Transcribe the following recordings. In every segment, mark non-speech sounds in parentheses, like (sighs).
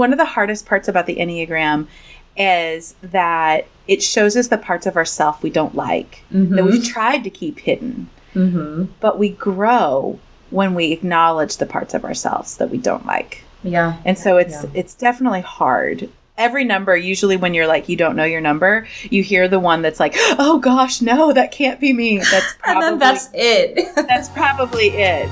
one of the hardest parts about the Enneagram is that it shows us the parts of ourself we don't like mm-hmm. that we've tried to keep hidden. Mm-hmm. But we grow when we acknowledge the parts of ourselves that we don't like. Yeah. And so it's yeah. it's definitely hard. Every number, usually when you're like you don't know your number, you hear the one that's like, "Oh gosh, no, that can't be me." That's probably (laughs) and then that's it. (laughs) that's probably it.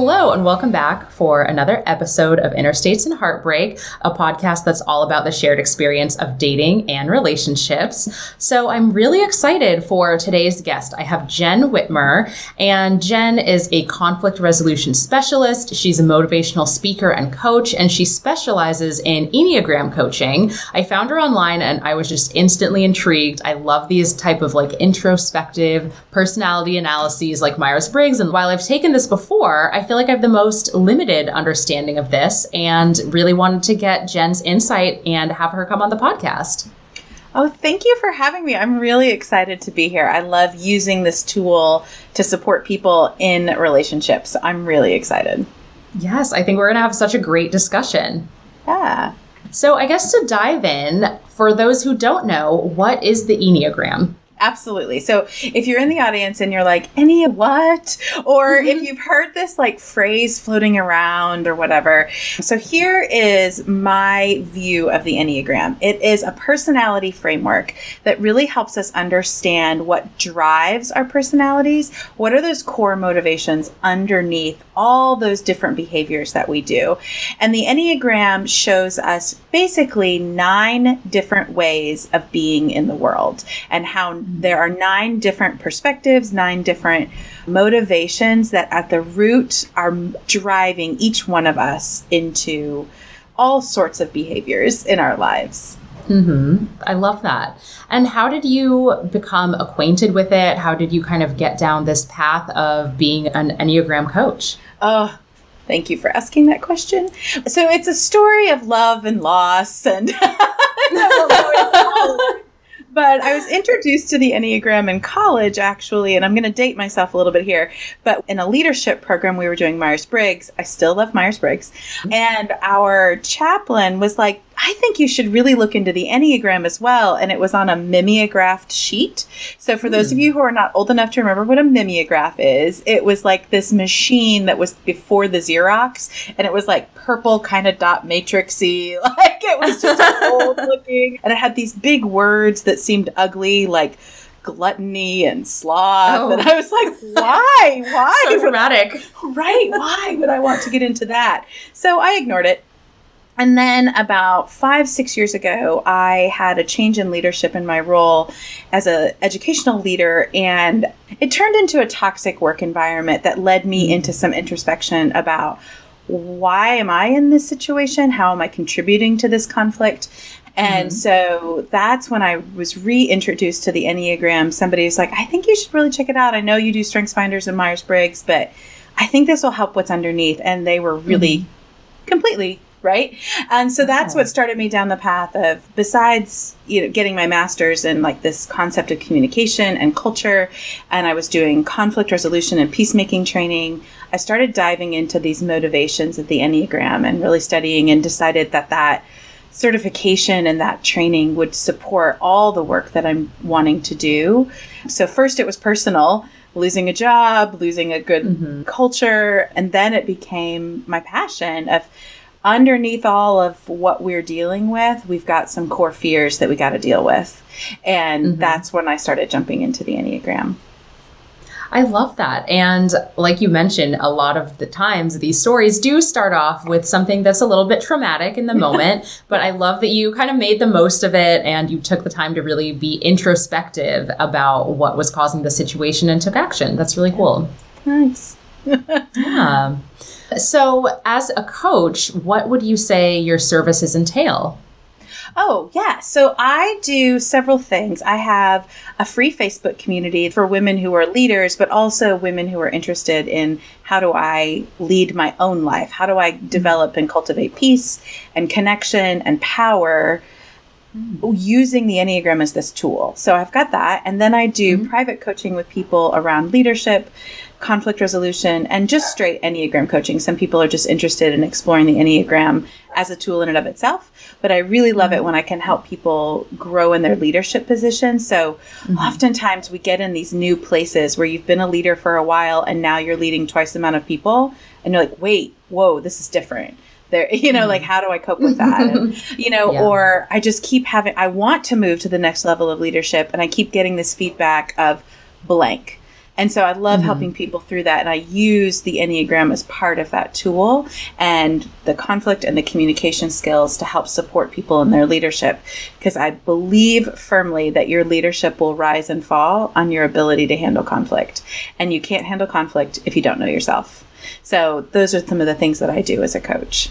Hello, and welcome back for another episode of Interstates and Heartbreak, a podcast that's all about the shared experience of dating and relationships. So, I'm really excited for today's guest. I have Jen Whitmer, and Jen is a conflict resolution specialist. She's a motivational speaker and coach, and she specializes in Enneagram coaching. I found her online and I was just instantly intrigued. I love these type of like introspective personality analyses like Myers Briggs. And while I've taken this before, I feel like I have the most limited understanding of this and really wanted to get Jen's insight and have her come on the podcast. Oh, thank you for having me. I'm really excited to be here. I love using this tool to support people in relationships. I'm really excited. Yes, I think we're going to have such a great discussion. Yeah. So, I guess to dive in, for those who don't know, what is the Enneagram? Absolutely. So if you're in the audience and you're like, any what? Or mm-hmm. if you've heard this like phrase floating around or whatever. So here is my view of the Enneagram. It is a personality framework that really helps us understand what drives our personalities. What are those core motivations underneath all those different behaviors that we do? And the Enneagram shows us basically nine different ways of being in the world and how there are nine different perspectives, nine different motivations that at the root are driving each one of us into all sorts of behaviors in our lives. Mm-hmm. I love that. And how did you become acquainted with it? How did you kind of get down this path of being an Enneagram coach? Oh, Thank you for asking that question. So it's a story of love and loss and (laughs) (laughs) (laughs) but I was introduced to the Enneagram in college, actually, and I'm going to date myself a little bit here. But in a leadership program, we were doing Myers Briggs. I still love Myers Briggs. And our chaplain was like, I think you should really look into the Enneagram as well. And it was on a mimeographed sheet. So, for mm. those of hmm. you who are not old enough to remember what a mimeograph is, it was like this machine that was before the Xerox, and it was like purple, kind of dot matrixy. (laughs) Like it was just (laughs) old looking. And it had these big words that seemed ugly, like gluttony and sloth. Oh. And I was like, why? (laughs) Why? so dramatic. Right. Why would I want to get into that? So I ignored it. And then about five, six years ago, I had a change in leadership in my role as an educational leader, and it turned into a toxic work environment that led me mm. into some introspection about why am I in this situation? How am I contributing to this conflict? And mm-hmm. so that's when I was reintroduced to the Enneagram. Somebody was like, I think you should really check it out. I know you do Strengths Finders and Myers Briggs, but I think this will help what's underneath. And they were really mm-hmm. completely right? And so that's what started me down the path of besides you know getting my master's in like this concept of communication and culture and i was doing conflict resolution and peacemaking training i started diving into these motivations of the enneagram and really studying and decided that that certification and that training would support all the work that i'm wanting to do. So first it was personal losing a job losing a good mm-hmm. culture and then it became my passion of underneath all of what we're dealing with, we've got some core fears that we got to deal with. And mm-hmm. that's when I started jumping into the Enneagram. I love that. And like you mentioned, a lot of the times these stories do start off with something that's a little bit traumatic in the (laughs) moment. but I love that you kind of made the most of it and you took the time to really be introspective about what was causing the situation and took action. That's really cool. Nice. (laughs) yeah. So, as a coach, what would you say your services entail? Oh, yeah. So I do several things. I have a free Facebook community for women who are leaders, but also women who are interested in how do I lead my own life? How do I develop and cultivate peace and connection and power? using the Enneagram as this tool. So I've got that. And then I do mm-hmm. private coaching with people around leadership, conflict resolution, and just straight Enneagram coaching. Some people are just interested in exploring the Enneagram as a tool in and of itself. But I really love it when I can help people grow in their leadership position. So mm-hmm. oftentimes we get in these new places where you've been a leader for a while and now you're leading twice the amount of people. And you're like, wait, whoa, this is different there (laughs) you know like how do i cope with that and, (laughs) you know yeah. or i just keep having i want to move to the next level of leadership and i keep getting this feedback of blank and so I love mm-hmm. helping people through that. And I use the Enneagram as part of that tool and the conflict and the communication skills to help support people in their leadership. Because I believe firmly that your leadership will rise and fall on your ability to handle conflict. And you can't handle conflict if you don't know yourself. So those are some of the things that I do as a coach.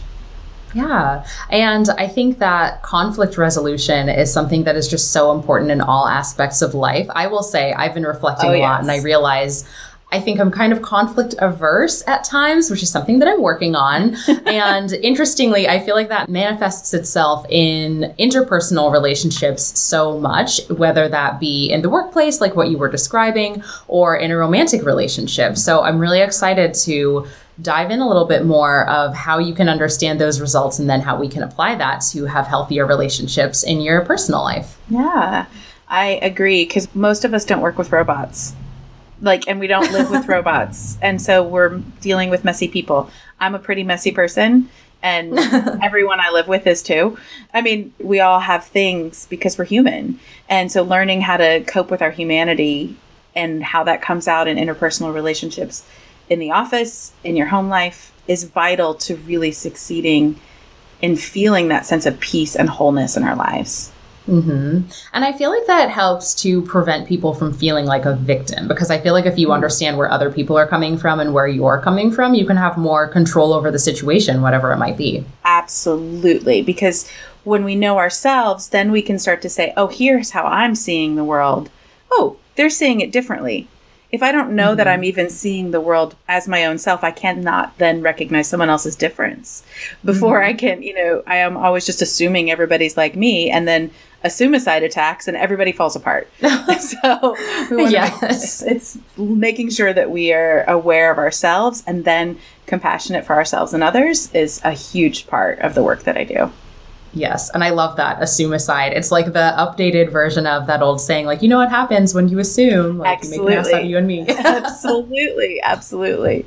Yeah. And I think that conflict resolution is something that is just so important in all aspects of life. I will say, I've been reflecting oh, a lot yes. and I realize I think I'm kind of conflict averse at times, which is something that I'm working on. (laughs) and interestingly, I feel like that manifests itself in interpersonal relationships so much, whether that be in the workplace, like what you were describing, or in a romantic relationship. So I'm really excited to dive in a little bit more of how you can understand those results and then how we can apply that to have healthier relationships in your personal life. Yeah, I agree because most of us don't work with robots like and we don't live with (laughs) robots. And so we're dealing with messy people. I'm a pretty messy person and (laughs) everyone i live with is too. I mean we all have things because we're human. And so learning how to cope with our humanity and how that comes out in interpersonal relationships in the office in your home life is vital to really succeeding in feeling that sense of peace and wholeness in our lives Mm-hmm. And I feel like that helps to prevent people from feeling like a victim because I feel like if you mm-hmm. understand where other people are coming from and where you're coming from, you can have more control over the situation, whatever it might be. Absolutely. Because when we know ourselves, then we can start to say, oh, here's how I'm seeing the world. Oh, they're seeing it differently if I don't know mm-hmm. that I'm even seeing the world as my own self, I cannot then recognize someone else's difference. Before mm-hmm. I can, you know, I am always just assuming everybody's like me, and then a suicide attacks and everybody falls apart. (laughs) (laughs) so yes. Make, (laughs) it's making sure that we are aware of ourselves and then compassionate for ourselves and others is a huge part of the work that I do. Yes, and I love that assume aside. It's like the updated version of that old saying, like you know what happens when you assume, like absolutely. you make an ass out of you and me. (laughs) (laughs) absolutely, absolutely.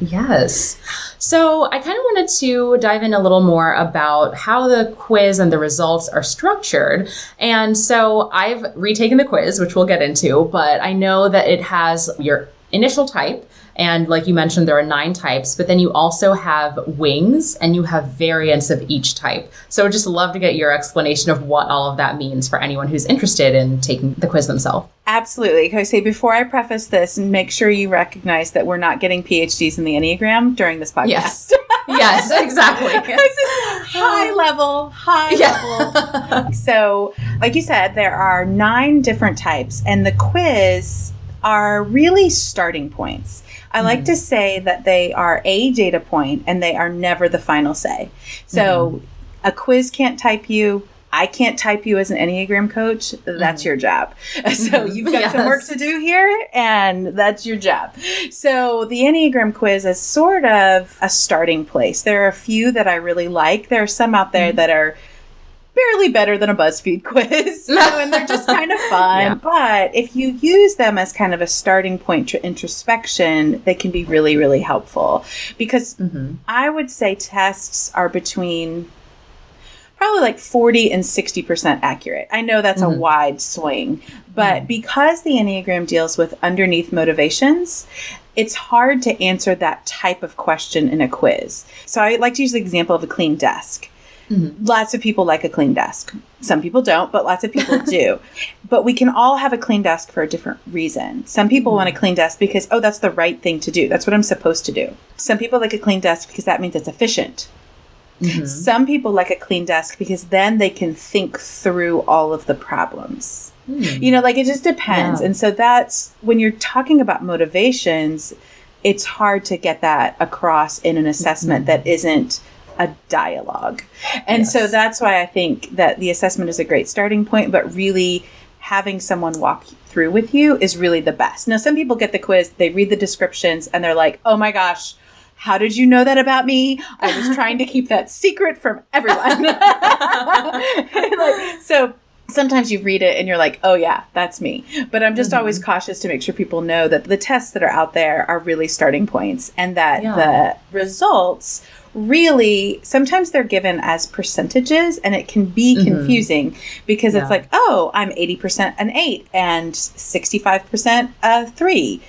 Yes. So I kind of wanted to dive in a little more about how the quiz and the results are structured. And so I've retaken the quiz, which we'll get into, but I know that it has your initial type and like you mentioned, there are nine types, but then you also have wings and you have variants of each type. So I'd just love to get your explanation of what all of that means for anyone who's interested in taking the quiz themselves. Absolutely. Can I say before I preface this, make sure you recognize that we're not getting PhDs in the Enneagram during this podcast. Yes, (laughs) yes exactly. (laughs) this is high (laughs) level, high yeah. level. so, like you said, there are nine different types, and the quiz are really starting points. I like mm-hmm. to say that they are a data point and they are never the final say. So mm-hmm. a quiz can't type you. I can't type you as an Enneagram coach. That's mm-hmm. your job. (laughs) So you've got yes. some work to do here, and that's your job. So the Enneagram quiz is sort of a starting place. There are a few that I really like. There are some out there mm-hmm. that are barely better than a BuzzFeed quiz, (laughs) you know, and they're just kind of fun. Yeah. But if you use them as kind of a starting point to introspection, they can be really, really helpful. Because mm-hmm. I would say tests are between probably like 40 and 60% accurate. I know that's mm-hmm. a wide swing, but mm-hmm. because the Enneagram deals with underneath motivations, it's hard to answer that type of question in a quiz. So I like to use the example of a clean desk. Mm-hmm. Lots of people like a clean desk. Some people don't, but lots of people (laughs) do. But we can all have a clean desk for a different reason. Some people mm-hmm. want a clean desk because, oh, that's the right thing to do. That's what I'm supposed to do. Some people like a clean desk because that means it's efficient. Mm-hmm. Some people like a clean desk because then they can think through all of the problems. Mm. You know, like it just depends. Yeah. And so that's when you're talking about motivations, it's hard to get that across in an assessment mm-hmm. that isn't a dialogue. And yes. so that's why I think that the assessment is a great starting point, but really having someone walk through with you is really the best. Now, some people get the quiz, they read the descriptions, and they're like, oh my gosh, how did you know that about me? I was trying to keep that secret from everyone. (laughs) like, so sometimes you read it and you're like, oh yeah, that's me. But I'm just mm-hmm. always cautious to make sure people know that the tests that are out there are really starting points and that yeah. the results really sometimes they're given as percentages and it can be mm-hmm. confusing because yeah. it's like, oh, I'm 80% an 8 and 65% a 3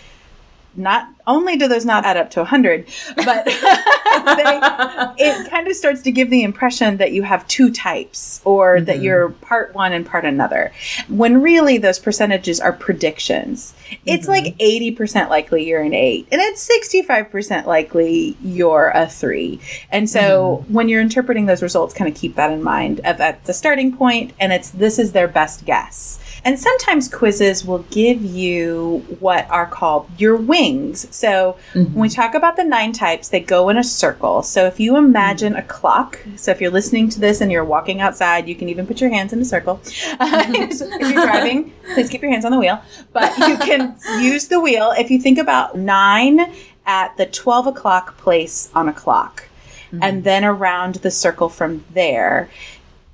not only do those not add up to 100, but (laughs) they, it (laughs) kind of starts to give the impression that you have two types or mm-hmm. that you're part one and part another. When really those percentages are predictions. It's mm-hmm. like 80% likely you're an 8 and it's 65% likely you're a 3. And so mm-hmm. when you're interpreting those results kind of keep that in mind of at the starting point and it's this is their best guess. And sometimes quizzes will give you what are called your wings. So mm-hmm. when we talk about the nine types, they go in a circle. So if you imagine mm-hmm. a clock, so if you're listening to this and you're walking outside, you can even put your hands in a circle. (laughs) if you're driving, please keep your hands on the wheel. But you can (laughs) use the wheel. If you think about nine at the 12 o'clock place on a clock, mm-hmm. and then around the circle from there,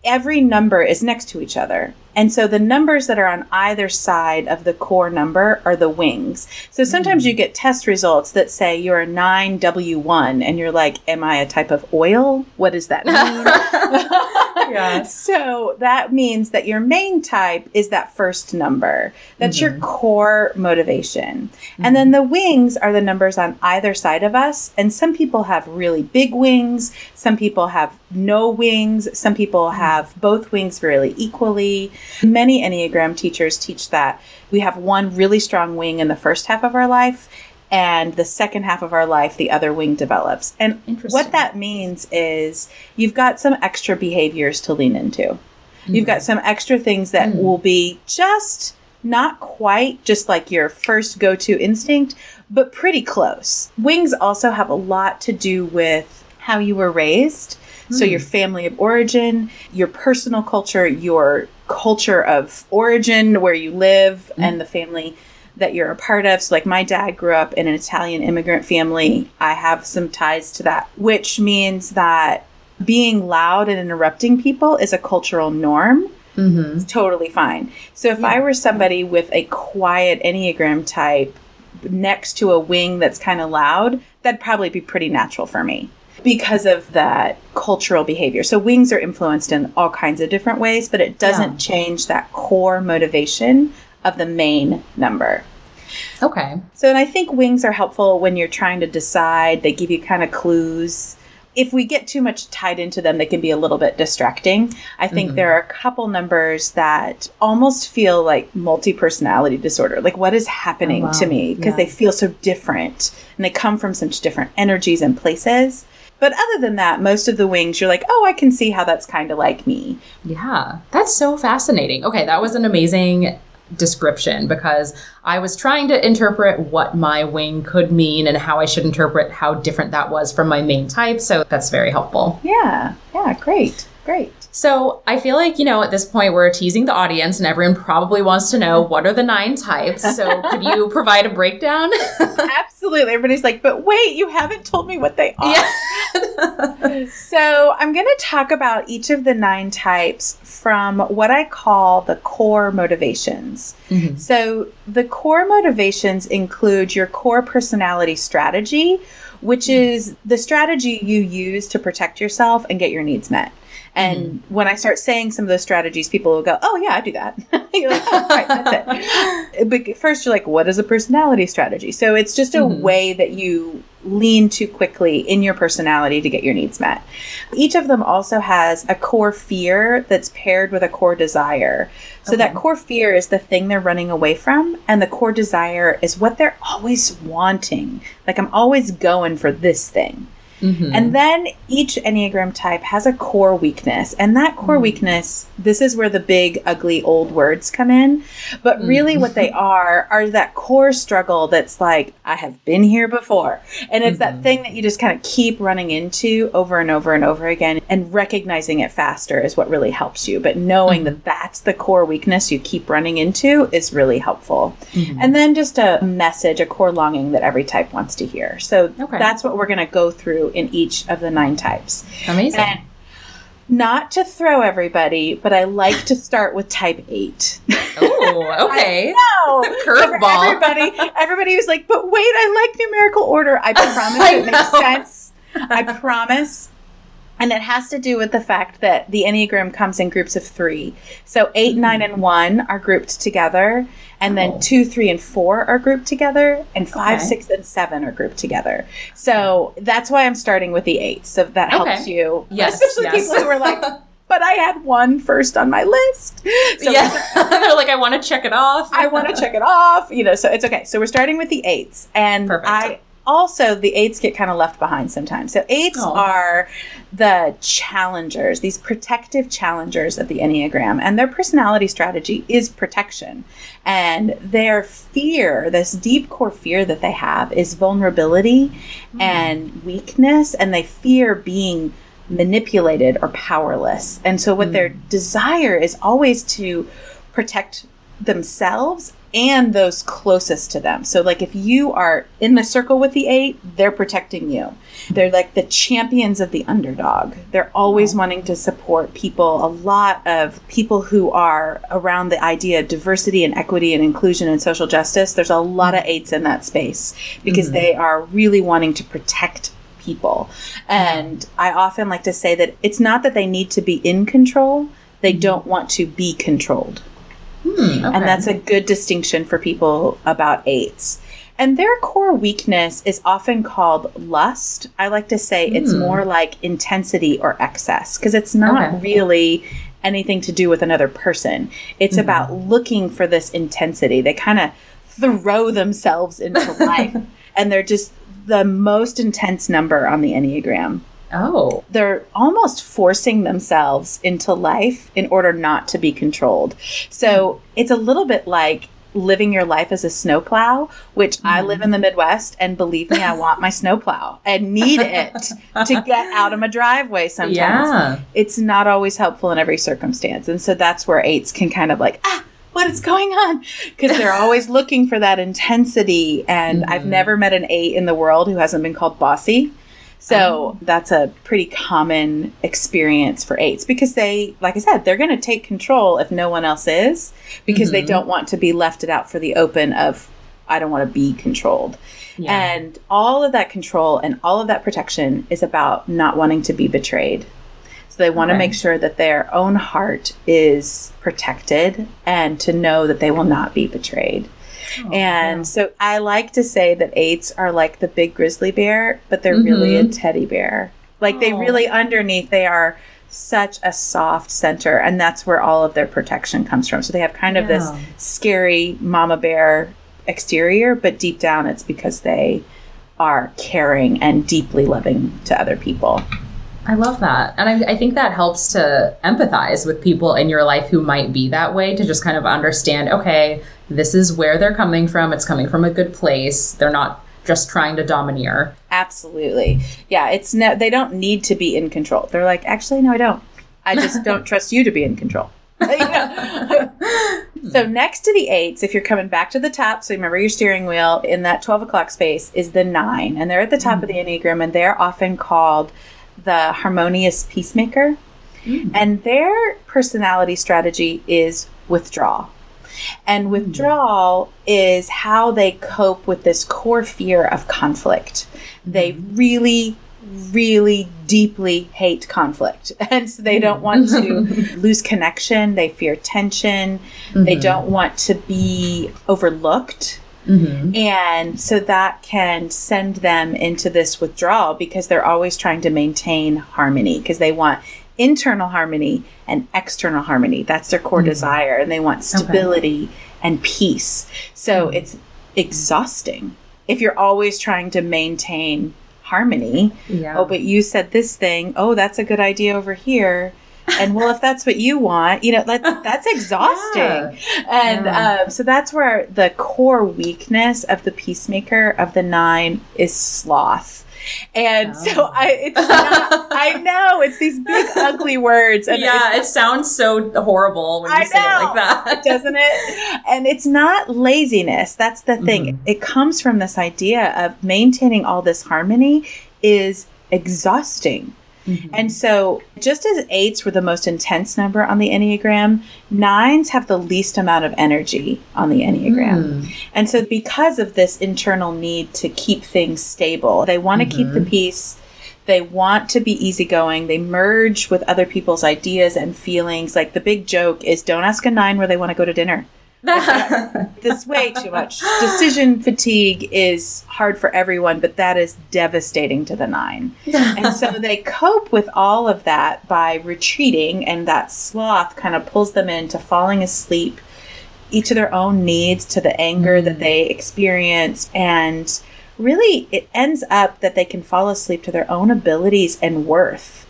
every number is next to each other. And so the numbers that are on either side of the core number are the wings. So sometimes mm. you get test results that say you're a 9W1 and you're like, am I a type of oil? What does that mean? (laughs) yeah. So that means that your main type is that first number. That's mm-hmm. your core motivation. Mm-hmm. And then the wings are the numbers on either side of us. And some people have really big wings. Some people have no wings. Some people mm. have both wings really equally. Many Enneagram teachers teach that we have one really strong wing in the first half of our life, and the second half of our life, the other wing develops. And what that means is you've got some extra behaviors to lean into. Mm-hmm. You've got some extra things that mm-hmm. will be just not quite just like your first go to instinct, but pretty close. Wings also have a lot to do with how you were raised. Mm. So, your hmm. family of origin, your personal culture, your culture of origin, where you live, mm. and the family that you're a part of. So, like, my dad grew up in an Italian immigrant family. I have some ties to that, which means that being loud and interrupting people is a cultural norm. Mm-hmm. It's totally fine. So, if yeah. I were somebody with a quiet Enneagram type next to a wing that's kind of loud, that'd probably be pretty natural for me because of that cultural behavior. So wings are influenced in all kinds of different ways, but it doesn't yeah. change that core motivation of the main number. Okay. So and I think wings are helpful when you're trying to decide. They give you kind of clues. If we get too much tied into them, they can be a little bit distracting. I think mm-hmm. there are a couple numbers that almost feel like multi personality disorder. Like, what is happening oh, wow. to me? Because yeah. they feel so different and they come from such different energies and places. But other than that, most of the wings, you're like, oh, I can see how that's kind of like me. Yeah, that's so fascinating. Okay, that was an amazing description because I was trying to interpret what my wing could mean and how I should interpret how different that was from my main type. So that's very helpful. Yeah, yeah, great, great. So I feel like, you know, at this point we're teasing the audience and everyone probably wants to know what are the nine types. So could you (laughs) provide a breakdown? Absolutely. Everybody's like, but wait, you haven't told me what they are. Yeah. so I'm going to talk about each of the nine types from what I call the core motivations. Mm-hmm. So the core motivations include your core personality strategy, which mm-hmm. is the strategy you use to protect yourself and get your needs met. And mm-hmm. when I start saying some of those strategies, people will go, "Oh yeah, I do that." you're (laughs) like, oh, right, that's it. (laughs) But first, you're like, "What is a personality strategy?" So it's just a mm-hmm. way that you lean too quickly in your personality to get your needs met. Each of them also has a core fear that's paired with a core desire. So okay. that core fear is the thing they're running away from, and the core desire is what they're always wanting. Like I'm always going for this thing. Mhm. And then each Enneagram type has a core weakness. And that core Mm. weakness, this is where the big, ugly old words come in. But really, Mm. what they are, are that core struggle that's like, I have been here before. And it's that Mhm. thing that you just kind of keep running into over and over and over again. And recognizing it faster is what really helps you. But knowing that that's the core weakness you keep running into is really helpful. And then just a message, a core longing that every type wants to hear. So Okay. that's what we're going to go through in each of the nine types. Amazing. And not to throw everybody, but I like to start with type eight. oh, (laughs) okay. no, (laughs) Curveball. Everybody, everybody was like, "But wait, I like numerical order." I (laughs) promise I it makes sense. I promise. And it has to do with the fact that the Enneagram comes in groups of three. So eight, nine, and one are grouped together, and then Oh. two, three, and four are grouped together, and five, Okay. six, and seven are grouped together. So that's why I'm starting with the eight. So that helps Okay. you, Yes, especially yes. people who are like, (laughs) "But I had one first on my list." So yeah. (laughs) They're like, I want to check it off. I want to check it off, you know, so it's okay. So we're starting with the eights. And Perfect. I also, the eights get kind of left behind sometimes. So eights Oh. are the challengers, these protective challengers of the Enneagram. And their personality strategy is protection. And their fear, this deep core fear that they have, is vulnerability hmm. and weakness. And they fear being manipulated or powerless. And so, what their hmm. desire is always to protect themselves and those closest to them. So, like if you are in the circle with the eight, they're protecting you. They're like the champions of the underdog. They're always wanting to support people. A lot of people who are around the idea of diversity and equity and inclusion and social justice, there's a lot of eights in that space because Mhm. they are really wanting to protect people. And I often like to say that it's not that they need to be in control, they don't want to be controlled. Hmm, okay. And that's a good distinction for people about eights. And their core weakness is often called lust. I like to say it's Hmm. more like intensity or excess because it's not Okay. really anything to do with another person. It's Mhm. about looking for this intensity. They kind of throw themselves into (laughs) life and they're just the most intense number on the Enneagram oh. they're almost forcing themselves into life in order not to be controlled. So it's a little bit like living your life as a snowplow, which I live in the Midwest, and believe me, I want my snowplow and need it to get out of my driveway sometimes. Yeah. It's not always helpful in every circumstance. And so that's where eights can kind of like, ah, what is going on? Because they're always looking for that intensity. And I've Mhm. never met an eight in the world who hasn't been called bossy. So that's a pretty common experience for eights because they, like I said, they're going to take control if no one else is because they Mhm. don't want to be left it out for the open of, I don't want to be controlled. Yeah. And all of that control and all of that protection is about not wanting to be betrayed. So they want to make sure that their own heart is protected and to know that they will not be betrayed. Oh, and yeah. so I like to say that eights are like the big grizzly bear, but they're really a mm-hmm. teddy bear. Like they Oh. really underneath they are such a soft center and that's where all of their protection comes from. So they have kind of this scary mama bear exterior, but deep down it's because they are caring and deeply loving to other people. I love that. And I, I think that helps to empathize with people in your life who might be that way to just kind of understand okay, this is where they're coming from. It's coming from a good place. They're not just trying to domineer. Absolutely. Yeah, it's no they don't need to be in control. They're like, actually no I don't. I just (laughs) don't trust you to be in control. (laughs) So next to the eights, if you're coming back to the top, so remember your steering wheel in that 12 o'clock space is the nine. And they're at the top of the mm-hmm. Enneagram and they're often called the harmonious peacemaker. Hmm. And their personality strategy is withdrawal. And hmm. withdrawal is how they cope with this core fear of conflict. They hmm. really, really deeply hate conflict. (laughs) And so they don't want to (laughs) lose connection. They fear tension. They Mhm. don't want to be overlooked. Mm-hmm. And so that can send them into this withdrawal because they're always trying to maintain harmony because they want internal harmony and external harmony. That's their core Mhm. desire. And they want stability and peace. So Mhm. it's exhausting if you're always trying to maintain harmony. Yeah. Oh, but you said this thing. Oh, that's a good idea over here. And well, if that's what you want, you know, that, (laughs) that's exhausting. And Yeah. um, so that's where the core weakness of the peacemaker of the nine is sloth. And so Oh. I, it's not, I know it's these big (laughs) ugly words, and yeah, it sounds so horrible when you I say it like that. (laughs) doesn't it? And it's not laziness. That's the thing. Mhm. It comes from this idea of maintaining all this harmony is exhausting. Mhm. And so, just as eights were the most intense number on the Enneagram, nines have the least amount of energy on the Enneagram. Mm. And so, because of this internal need to keep things stable, they want to keep the peace. They want to be easygoing. They merge with other people's ideas and feelings. Like the big joke is don't ask a nine where they want to go to dinner. This way too much. Decision fatigue is hard for everyone, but that is devastating to the nine. And so (laughs) they cope with all of that by retreating, and that sloth kind of pulls them into falling asleep, each of their own needs, to the anger that mm-hmm. they experience. And really, it ends up that they can fall asleep to their own abilities and worth.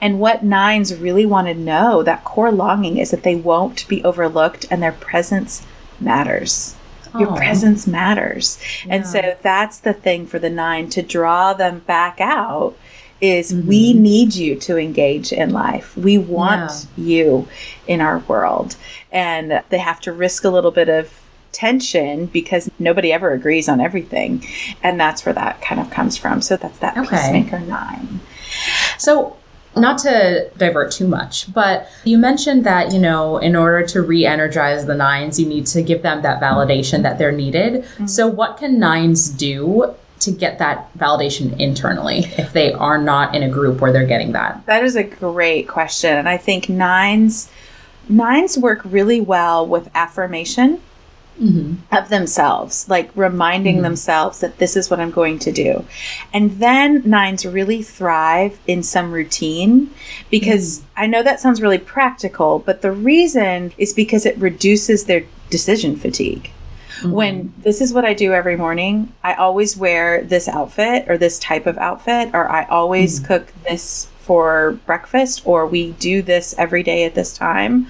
And what nines really want to know, that core longing, is that they won't be overlooked and their presence matters. Your presence matters. And so that's the thing for the nine to draw them back out is mm-hmm. we need you to engage in life. We want you in our world. And they have to risk a little bit of tension because nobody ever agrees on everything. And that's where that kind of comes from. So that's that Okay. peacemaker nine. So, not to divert too much, but you mentioned that, you know, in order to re energize the nines, you need to give them that validation that they're needed. Mm-hmm. So, what can nines do to get that validation internally if they are not in a group where they're getting that? That is a great question. And I think nines nines work really well with affirmation Mm-hmm. of themselves, like reminding mm-hmm. themselves that this is what I'm going to do. And then nines really thrive in some routine because mm. I know that sounds really practical, but the reason is because it reduces their decision fatigue. Mm-hmm. When this is what I do every morning, I always wear this outfit or this type of outfit, or I always mm. cook this for breakfast, or we do this every day at this time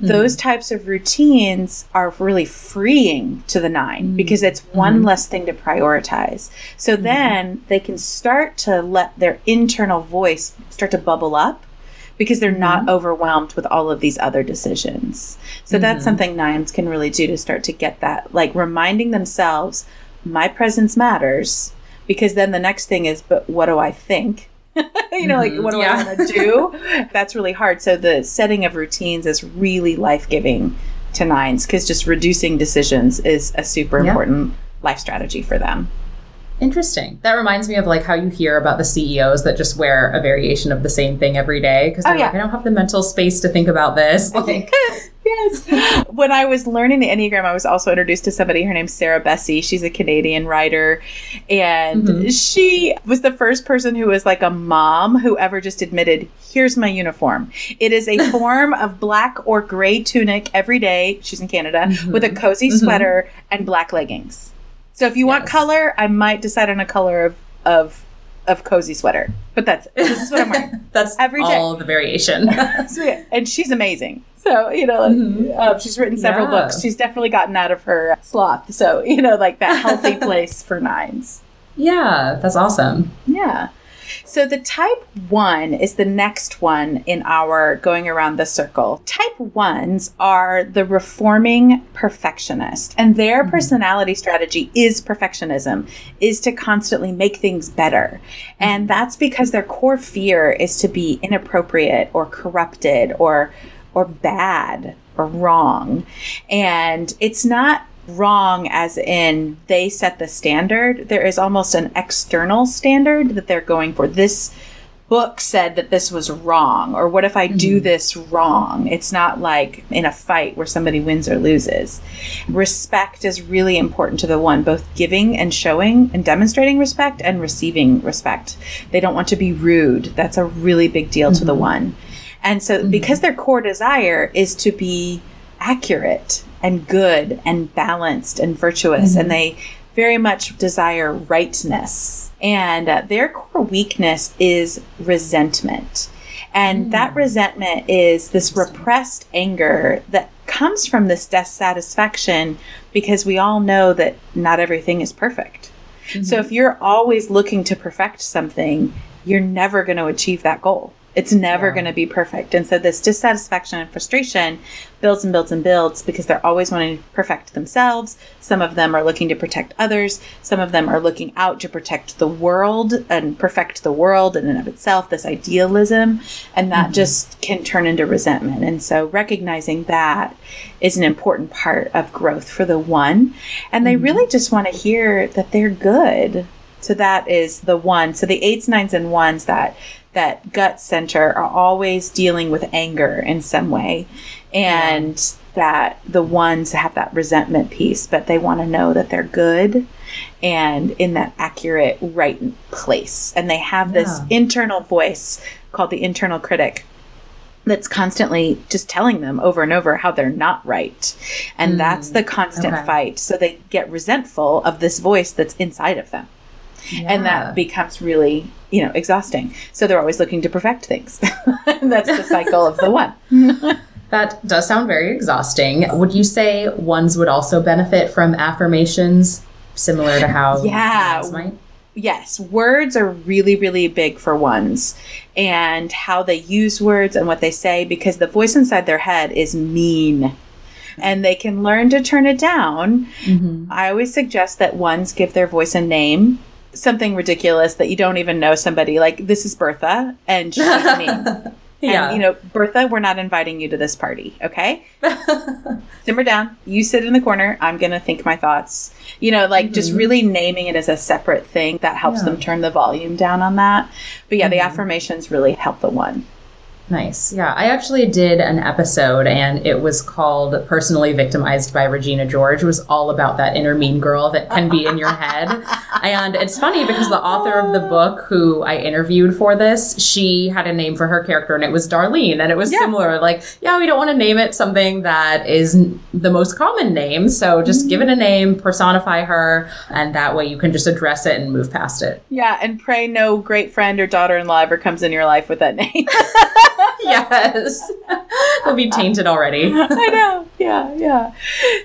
Mm. those types of routines are really freeing to the 9 mm. because it's one mm-hmm. less thing to prioritize. So mm-hmm. then they can start to let their internal voice start to bubble up because they're not mm-hmm. overwhelmed with all of these other decisions. So that's something nines can really do to start to get that, like reminding themselves, my presence matters. Because then the next thing is, but what do I think? (laughs) you know, like mm-hmm. what do Yeah. I want to do? (laughs) That's really hard. So the setting of routines is really life giving to nines because just reducing decisions is a super Yeah. important life strategy for them. Interesting. That reminds me of like how you hear about the CEOs that just wear a variation of the same thing every day because Oh, yeah. like, I don't have the mental space to think about this. Like, (laughs) yes. When I was learning the Enneagram, I was also introduced to somebody. Her name's Sarah Bessey. She's a Canadian writer. And Mm-hmm. she was the first person who was like a mom who ever just admitted, here's my uniform. It is a (laughs) form of black or gray tunic every day. She's in Canada with a cozy sweater and black leggings. So if you want color, I might decide on a color of, of, of cozy sweater. But that's this is what I'm wearing. (laughs) that's Every day. all the variation. (laughs) So, and she's amazing. So you know, uh, she's written several Mm-hmm. Yeah. books. She's definitely gotten out of her sloth. So you know, like that healthy (laughs) place for nines. yeah, that's awesome. Yeah. So the type one is the next one in our going around the circle. Type ones are the reforming perfectionist, and their mm-hmm. personality strategy is perfectionism, is to constantly make things better. Mm-hmm. And that's because their core fear is to be inappropriate or corrupted or or bad or wrong. And it's not wrong as in they set the standard. There is almost an external standard that they're going for. This book said that this was wrong, or what if I do mm-hmm. this wrong? It's not like in a fight where somebody wins or loses. Respect is really important to the one, both giving and showing and demonstrating respect and receiving respect. They don't want to be rude. That's a really big deal to the mm-hmm. one. And so, mm-hmm. because their core desire is to be accurate and good and balanced and virtuous, and they very much desire rightness. And uh, their core weakness is resentment. And mm. that resentment is this repressed anger that comes from this dissatisfaction because we all know that not everything is perfect. Mm-hmm. So if you're always looking to perfect something, you're never going to achieve that goal. It's never yeah. going to be perfect. And so this dissatisfaction and frustration builds and builds and builds because they're always wanting to perfect themselves. Some of them are looking to protect others. Some of them are looking out to protect the world and perfect the world in and of itself, this idealism. And that mm-hmm. just can turn into resentment. And so recognizing that is an important part of growth for the one. And they mm-hmm. really just want to hear that they're good. So that is the one. So the eights, nines, and ones that that gut center are always dealing with anger in some way and yeah. that the ones have that resentment piece but they want to know that they're good and in that accurate right place and they have yeah. this internal voice called the internal critic that's constantly just telling them over and over how they're not right. And mm, that's the constant okay. fight. So they get resentful of this voice that's inside of them. Yeah. And that becomes really, you know, exhausting. So they're always looking to perfect things. (laughs) That's the cycle of the one. (laughs) That does sound very exhausting. Would you say ones would also benefit from affirmations similar to how yeah. might? Yes, words are really, really big for ones and how they use words and what they say because the voice inside their head is mean and they can learn to turn it down. Mm-hmm. I always suggest that ones give their voice a name something ridiculous that you don't even know somebody like this is Bertha and she's me. (laughs) yeah. And, you know, Bertha, we're not inviting you to this party, okay? (laughs) Simmer down. You sit in the corner. I'm going to think my thoughts. You know, like mm-hmm. just really naming it as a separate thing that helps yeah. them turn the volume down on that. But yeah, mm-hmm. the affirmations really help the one. Nice. Yeah. I actually did an episode and it was called Personally Victimized by Regina George. It was all about that inner mean girl that can be in your head. (laughs) and it's funny because the author of the book who I interviewed for this, she had a name for her character and it was Darlene. And it was yeah. similar. Like, yeah, we don't want to name it something that is the most common name. So just mm-hmm. give it a name, personify her, and that way you can just address it and move past it. Yeah. And pray no great friend or daughter in law ever comes in your life with that name. (laughs) (laughs) yes. (laughs) We'll be tainted already. (laughs) I know. Yeah, yeah.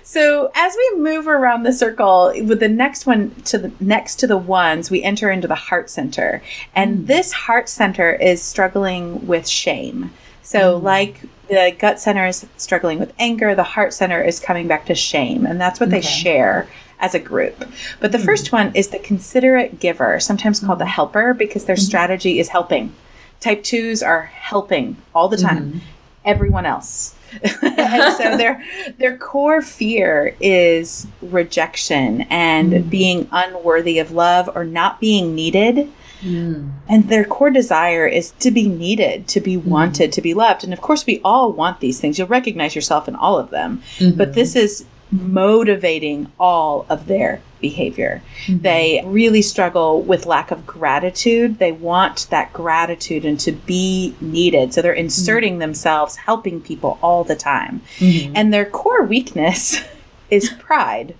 So as we move around the circle with the next one to the next to the ones, we enter into the heart center. And mm. this heart center is struggling with shame. So mm. like the gut center is struggling with anger, the heart center is coming back to shame. And that's what okay. they share as a group. But the mm. first one is the considerate giver, sometimes called the mm. helper, because their mm-hmm. strategy is helping. Type twos are helping all the time mm-hmm. everyone else. (laughs) and so their their core fear is rejection and mm. being unworthy of love or not being needed. Mm. And their core desire is to be needed, to be mm-hmm. wanted, to be loved. And of course, we all want these things. You'll recognize yourself in all of them. Mm-hmm. But this is motivating all of their behavior. Mm-hmm. They really struggle with lack of gratitude. They want that gratitude and to be needed. So they're inserting mm-hmm. themselves, helping people all the time. Mm-hmm. And their core weakness (laughs) is pride.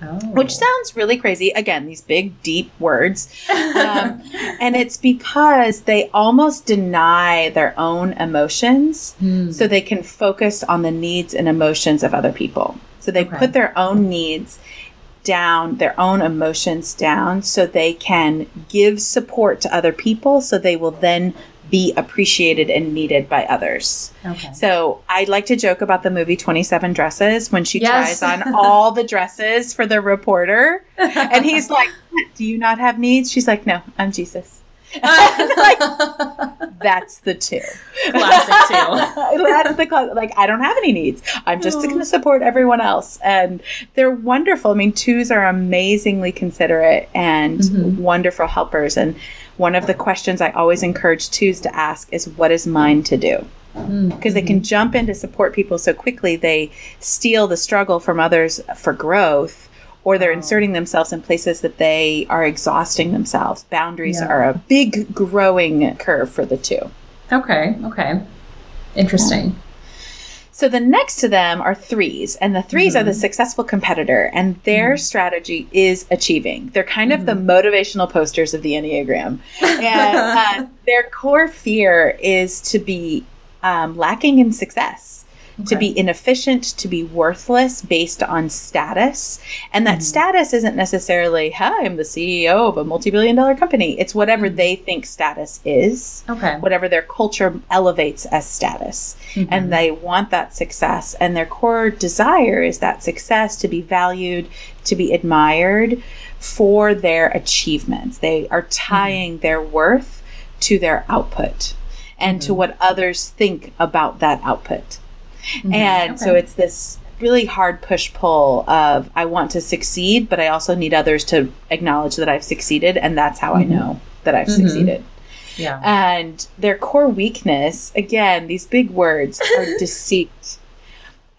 Oh. Which sounds really crazy. Again, these big, deep words. Um, (laughs) and it's because they almost deny their own emotions mm. so they can focus on the needs and emotions of other people. So they okay. put their own needs down, their own emotions down, so they can give support to other people, so they will then be appreciated and needed by others. Okay. So I'd like to joke about the movie 27 Dresses when she yes. tries on all the dresses for the reporter. (laughs) And he's like, Do you not have needs? She's like, No, I'm Jesus. Like, (laughs) that's the two. Classic two. (laughs) that's the class. Like I don't have any needs. I'm just going to support everyone else, and they're wonderful. I mean, twos are amazingly considerate and mm-hmm. wonderful helpers. And one of the questions I always encourage twos to ask is, "What is mine to do?" Because mm-hmm. they can jump in to support people so quickly, they steal the struggle from others for growth or they're inserting themselves in places that they are exhausting themselves. Boundaries yeah. are a big growing curve for the two. Okay, okay. Interesting. So the next to them are threes, and the 3s are the successful competitor, and their strategy is achieving. They're kind of the motivational posters of the Enneagram. (laughs) And uh, their core fear is to be um, lacking in success. To be inefficient, to be worthless based on status. And that mm-hmm. status isn't necessarily, hi, I'm the CEO of a multi billion dollar company. It's whatever mm-hmm. they think status is Okay. whatever their culture elevates as status. And mm-hmm. they want that success. And their core desire is that success to be valued, to be admired for their achievements. They are tying their worth to their output and to what others think about that output. Mm-hmm. And so it's this really hard push pull of I want to succeed, but I also need others to acknowledge that I've succeeded. And that's how I mm-hmm. know that I've mm-hmm. succeeded. Yeah. And their core weakness, again, these big words are (laughs) deceit.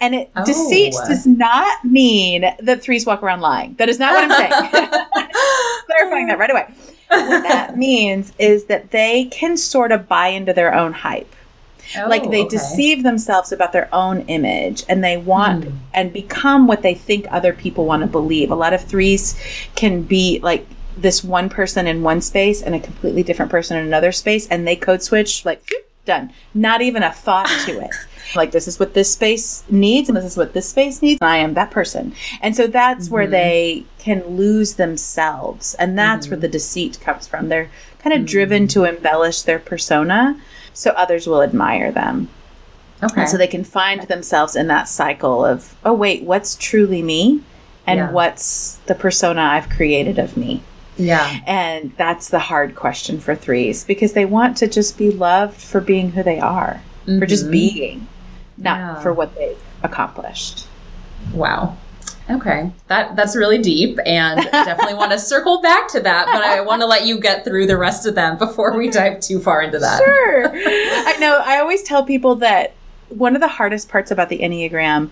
And it Oh. deceit does not mean that threes walk around lying. That is not what I'm saying. (laughs) (laughs) Clarifying that right away. What that means is that they can sort of buy into their own hype. Like Oh, they okay. deceive themselves about their own image and they want Hmm. and become what they think other people want to believe. A lot of threes can be like this one person in one space and a completely different person in another space and they code switch like done. Not even a thought to it. (sighs) Like this is what this space needs and this is what this space needs. And I am that person. And so that's where mm-hmm. they can lose themselves. And that's where mm-hmm. the deceit comes from. They're kind of mm-hmm. driven to embellish their persona so others will admire them. Okay. And so they can find themselves in that cycle of, oh, wait, what's truly me? And Yeah. what's the persona I've created of me? yeah. And that's the hard question for threes because they want to just be loved for being who they are, for just being, not Mm-hmm. Yeah. for what they've accomplished. Wow. Okay. That that's really deep and definitely want to (laughs) circle back to that, but I want to let you get through the rest of them before we dive too far into that. Sure. (laughs) I know. I always tell people that one of the hardest parts about the Enneagram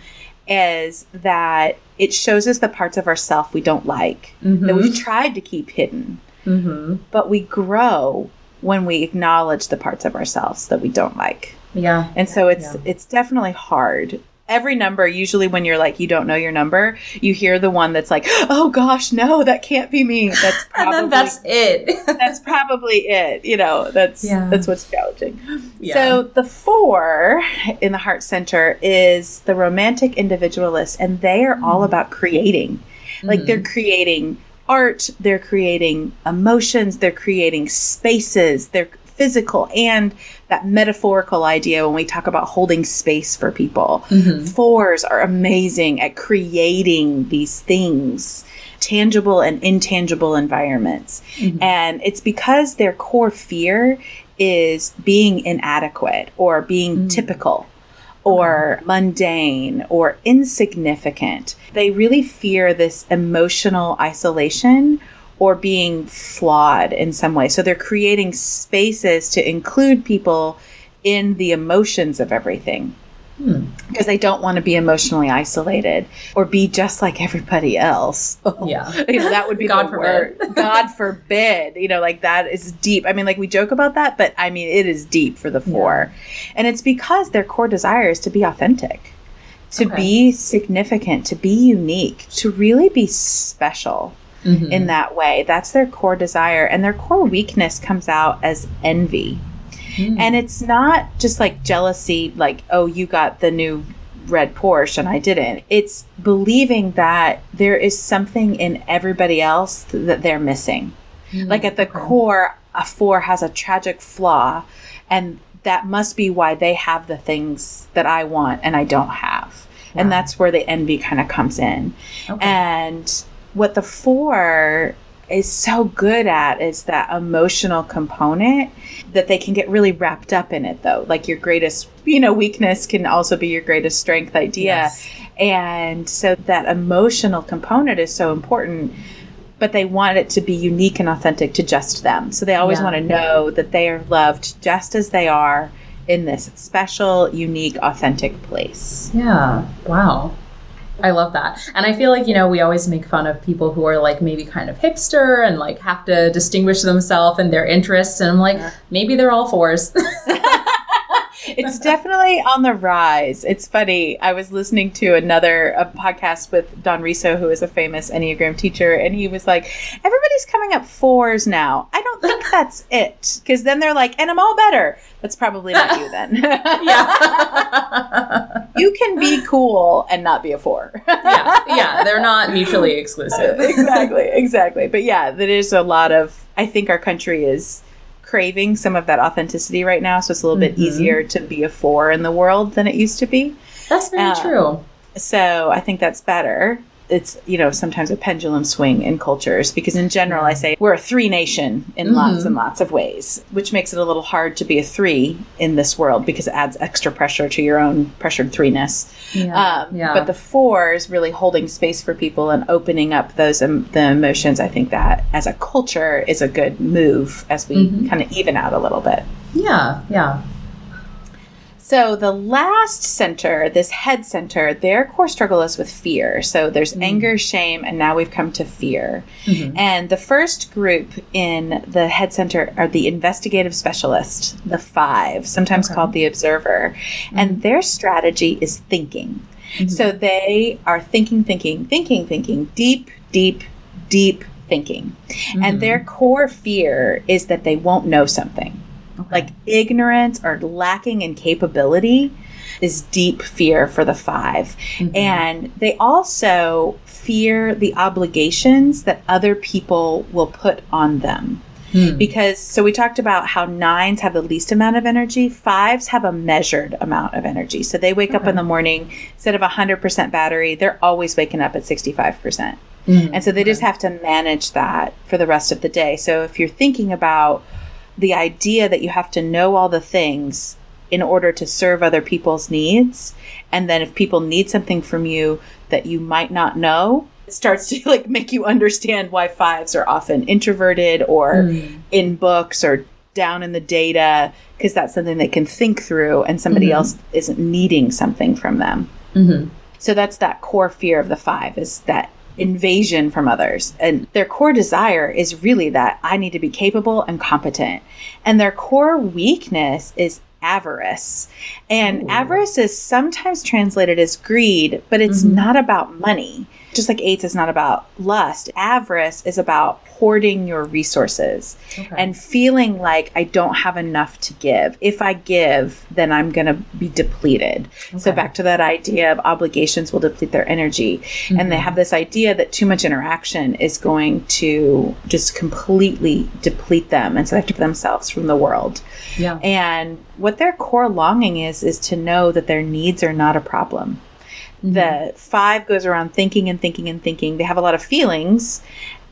is that it shows us the parts of ourself we don't like, that we've tried to keep hidden. Mhm. But we grow when we acknowledge the parts of ourselves that we don't like. Yeah. And so it's Yeah. it's definitely hard. Every number, usually when you're like you don't know your number, you hear the one that's like, "Oh gosh, no, that can't be me." That's (laughs) And probably then that's it. (laughs) that's probably it. You know, that's Yeah. that's what's challenging. Yeah. So the four in the heart center is the romantic individualist, and they are all mm-hmm. about creating. Like they're mm-hmm. creating art, they're creating emotions, they're creating spaces, they're physical and that metaphorical idea when we talk about holding space for people. Mm-hmm. Fours are amazing at creating these things, tangible and intangible environments. Mm-hmm. And it's because their core fear is being inadequate or being mm. typical or mm-hmm. mundane or insignificant. They really fear this emotional isolation or being flawed in some way. So they're creating spaces to include people in the emotions of everything hmm. because they don't want to be emotionally isolated or be just like everybody else. (laughs) Yeah. you know, that would be (laughs) God the word. (laughs) God forbid. You know, like that is deep. I mean, like we joke about that, but I mean, it is deep for the four. And it's because their core desire is to be authentic, to Okay. be significant, to be unique, to really be special Mm-hmm. in that way. That's their core desire. And their core weakness comes out as envy. Mm. And it's not just like jealousy, like, oh, you got the new red Porsche and I didn't. It's believing that there is something in everybody else th- that they're missing. like at the core, a four has a tragic flaw, and that must be why they have the things that I want and I don't have. And that's where the envy kind of comes in. Okay. And what the four is so good at is that emotional component that they can get really wrapped up in it though like your greatest you know weakness can also be your greatest strength idea Yes. and so that emotional component is so important but they want it to be unique and authentic to just them so they always Yeah. want to know that they are loved just as they are in this special unique authentic place Yeah. Wow. I love that. And I feel like, you know, we always make fun of people who are like maybe kind of hipster and like have to distinguish themselves and their interests. And I'm like, maybe they're all fours. (laughs) it's definitely on the rise. It's funny. I was listening to another a podcast with Don Riso, who is a famous Enneagram teacher, and he was like, "Everybody's coming up fours now. I don't think that's it, because then they're like, and I'm all better. That's probably not you then. (laughs) yeah. (laughs) you can be cool and not be a four. yeah. Yeah. They're not (laughs) mutually exclusive. exactly. Exactly. But yeah, there is a lot of. I think our country is craving some of that authenticity right now. So it's a little bit Mhm. easier to be a four in the world than it used to be. That's very Um, true. So I think that's better. It's, you know, sometimes a pendulum swing in cultures because in general, I say we're a three nation in lots Mhm. and lots of ways, which makes it a little hard to be a three in this world because it adds extra pressure to your own pressured threeness. Yeah. Um, yeah. But the fours really holding space for people and opening up those um, the emotions. I think that as a culture is a good move as we Mhm. kind of even out a little bit. yeah. Yeah. So the last center, this head center, their core struggle is with fear. So there's Mm. anger, shame, and now we've come to fear. Mhm. And the first group in the head center are the investigative specialist, the five, sometimes Okay. called the observer. And their strategy is thinking. Mhm. So they are thinking, thinking, thinking, thinking, deep, deep, deep thinking. And Mhm. their core fear is that they won't know something. Okay. Like ignorance or lacking in capability is deep fear for the 5 Mhm. And they also fear the obligations that other people will put on them. Hmm. Because, so we talked about how nines have the least amount of energy, fives have a measured amount of energy. So they wake up in the morning, instead of 100% battery, they're always waking up at 65%. Mhm. And so they just have to manage that for the rest of the day. So if you're thinking about the idea that you have to know all the things in order to serve other people's needs, and then if people need something from you that you might not know, it starts to (laughs) like make you understand why fives are often introverted or Mm. in books or down in the data because that's something they can think through and somebody Mhm. else isn't needing something from them. Mhm. So that's that core fear of the five is that invasion from others. And their core desire is really that I need to be capable and competent. And their core weakness is avarice. And Ooh. avarice is sometimes translated as greed, but it's Mhm. not about money. Just like eights is not about lust, avarice is about hoarding your resources Okay. and feeling like I don't have enough to give. If I give, then I'm going to be depleted. So back to that idea of obligations will deplete their energy. And they Mhm. have this idea that too much interaction is going to just completely deplete them and separate themselves from the world. yeah. And what their core longing is, is to know that their needs are not a problem. Mm-hmm. The five goes around thinking and thinking and thinking. They have a lot of feelings,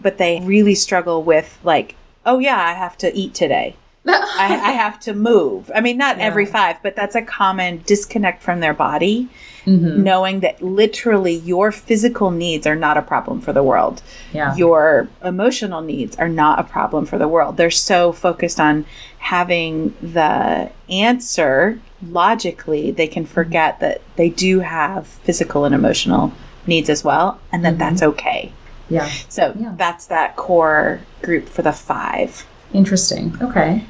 but they really struggle with, like, oh, yeah, I have to eat today. (laughs) I, I have to move. I mean, not Yeah. every five, but that's a common disconnect from their body, Mhm. knowing that literally your physical needs are not a problem for the world. Yeah. Your emotional needs are not a problem for the world. They're so focused on having the answer logically, they can forget that they do have physical and emotional needs as well, and that Mhm. that's okay. Yeah. So Yeah. that's that core group for the five. Interesting. Okay.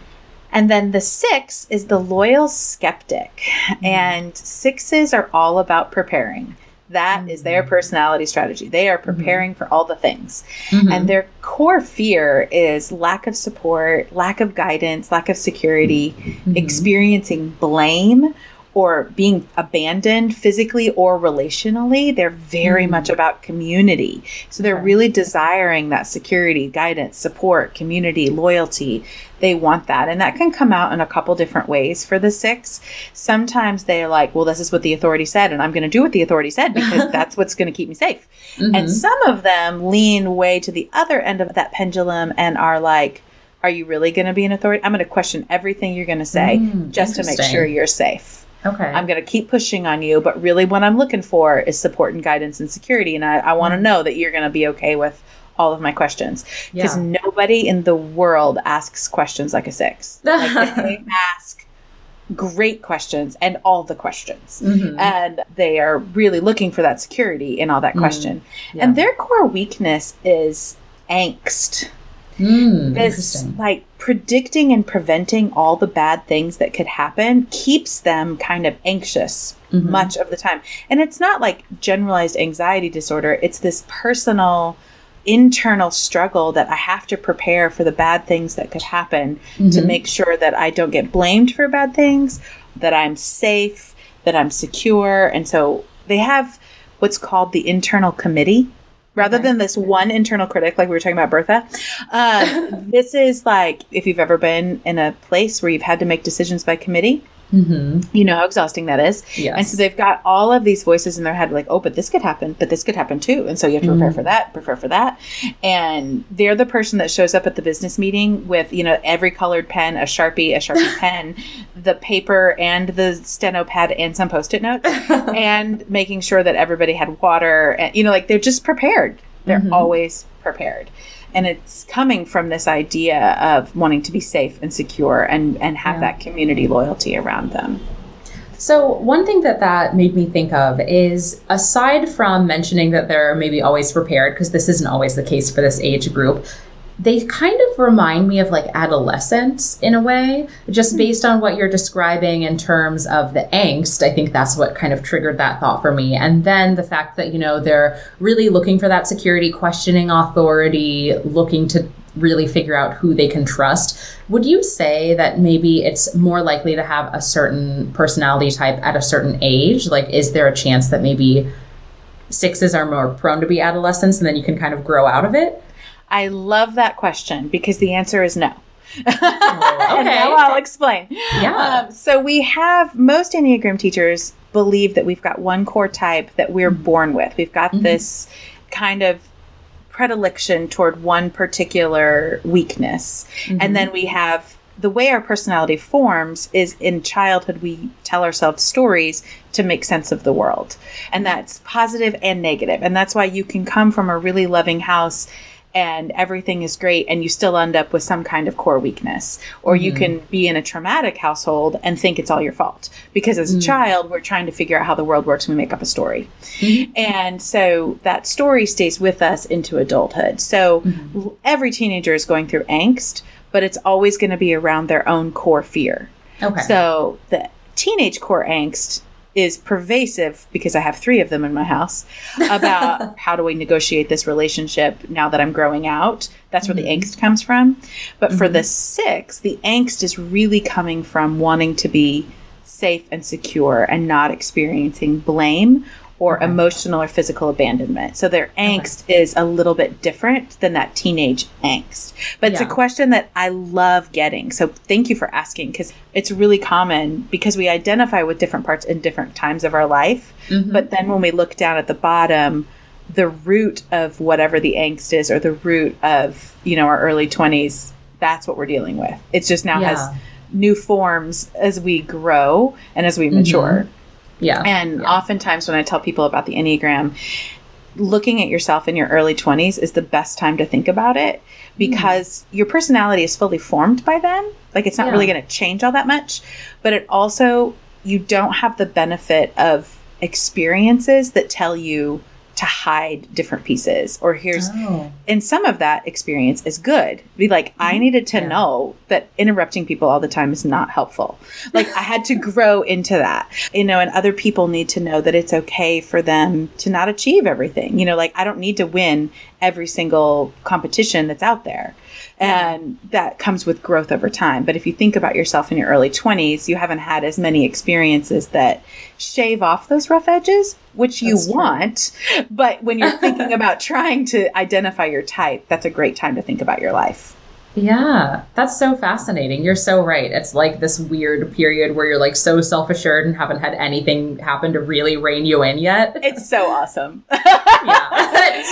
And then the six is the loyal skeptic. And sixes are all about preparing. That is their personality strategy. They are preparing for all the things. Mhm. And their core fear is lack of support, lack of guidance, lack of security, Mhm. experiencing blame or being abandoned physically or relationally. They're very Mhm. much about community. So they're really desiring that security, guidance, support, community, loyalty. They want that. And that can come out in a couple different ways for the six. Sometimes they're like, well, this is what the authority said, and I'm going to do what the authority said because (laughs) that's what's going to keep me safe. Mhm. And some of them lean way to the other end of that pendulum and are like, are you really going to be an authority? I'm going to question everything you're going to say Mm, just to make sure you're safe. Okay. I'm going to keep pushing on you, but really what I'm looking for is support and guidance and security. And I, I want to Mm. know that you're going to be okay with all of my questions because Yeah. nobody in the world asks questions like a six. (laughs) Like they ask great questions and all the questions. Mhm. And they are really looking for that security in all that Mm. question. Yeah. And their core weakness is angst. Mm, this like predicting and preventing all the bad things that could happen keeps them kind of anxious Mhm. much of the time. And it's not like generalized anxiety disorder. It's this personal internal struggle that i have to prepare for the bad things that could happen to Mhm. make sure that i don't get blamed for bad things that i'm safe that i'm secure. And so they have what's called the internal committee rather Okay. than this one internal critic like we were talking about bertha um, (laughs) this is like if you've ever been in a place where you've had to make decisions by committee Mhm. you know how exhausting that is Yes. and so they've got all of these voices in their head like oh but this could happen but this could happen too and so you have to prepare Mm. for that prepare for that and they're the person that shows up at the business meeting with you know every colored pen a sharpie a sharpie (laughs) pen the paper and the steno pad and some post-it notes (laughs) and making sure that everybody had water and you know like they're just prepared they're Mhm. always prepared and it's coming from this idea of wanting to be safe and secure and and have Yeah. that community loyalty around them So, one thing that that made me think of is aside from mentioning that they're maybe always prepared, because this isn't always the case for this age group, they kind of remind me of like adolescence in a way, just hmm. based on what you're describing in terms of the angst. I think that's what kind of triggered that thought for me. And then the fact that, you know, they're really looking for that security, questioning authority, looking to really figure out who they can trust. Would you say that maybe it's more likely to have a certain personality type at a certain age? Like, is there a chance that maybe sixes are more prone to be adolescents and then you can kind of grow out of it? I love that question because the answer is no. (laughs) okay. now I'll explain. Yeah. Um, so we have most Enneagram teachers believe that we've got one core type that we're born with. We've got Mhm. this kind of predilection toward one particular weakness. Mhm. And then we have the way our personality forms is in childhood we tell ourselves stories to make sense of the world. And that's positive and negative. And that's why you can come from a really loving house and everything is great and you still end up with some kind of core weakness. Or you Mhm. can be in a traumatic household and think it's all your fault. Because as a Mm. child, we're trying to figure out how the world works and we make up a story. Mhm. And so that story stays with us into adulthood. So Mhm. every teenager is going through angst, but it's always going to be around their own core fear. Okay. So the teenage core angst is pervasive because I have three of them in my house about (laughs) how do we negotiate this relationship now that I'm growing out. That's where Mhm. the angst comes from. But for Mhm. the six, the angst is really coming from wanting to be safe and secure and not experiencing blame or emotional or physical abandonment. So their angst is a little bit different than that teenage angst. But it's a question that I love getting. So thank you for asking because it's really common because we identify with different parts in different times of our life. Mhm. But then when we look down at the bottom, the root of whatever the angst is or the root of, you know, our early 20s, that's what we're dealing with. It's just now has new forms as we grow and as we mature. Yeah. And Yeah. oftentimes, when I tell people about the Enneagram, looking at yourself in your early 20s is the best time to think about it mm. because your personality is fully formed by then. Like, it's not Yeah. really going to change all that much. But it also, you don't have the benefit of experiences that tell you to hide different pieces or here's Oh. and some of that experience is good. Be like, I needed to Mm-hmm. Yeah. know that interrupting people all the time is not helpful. Like, I had to (laughs) grow into that, you know, and other people need to know that it's okay for them to not achieve everything. You know, like, I don't need to win every single competition that's out there. And that comes with growth over time. But if you think about yourself in your early 20s, you haven't had as many experiences that shave off those rough edges, which you That's true. want. But when you're thinking (laughs) about trying to identify your type, that's a great time to think about your life. Yeah, that's so fascinating. You're so right. It's like this weird period where you're like so self assured and haven't had anything happen to really rein you in yet. It's so awesome. (laughs) yeah.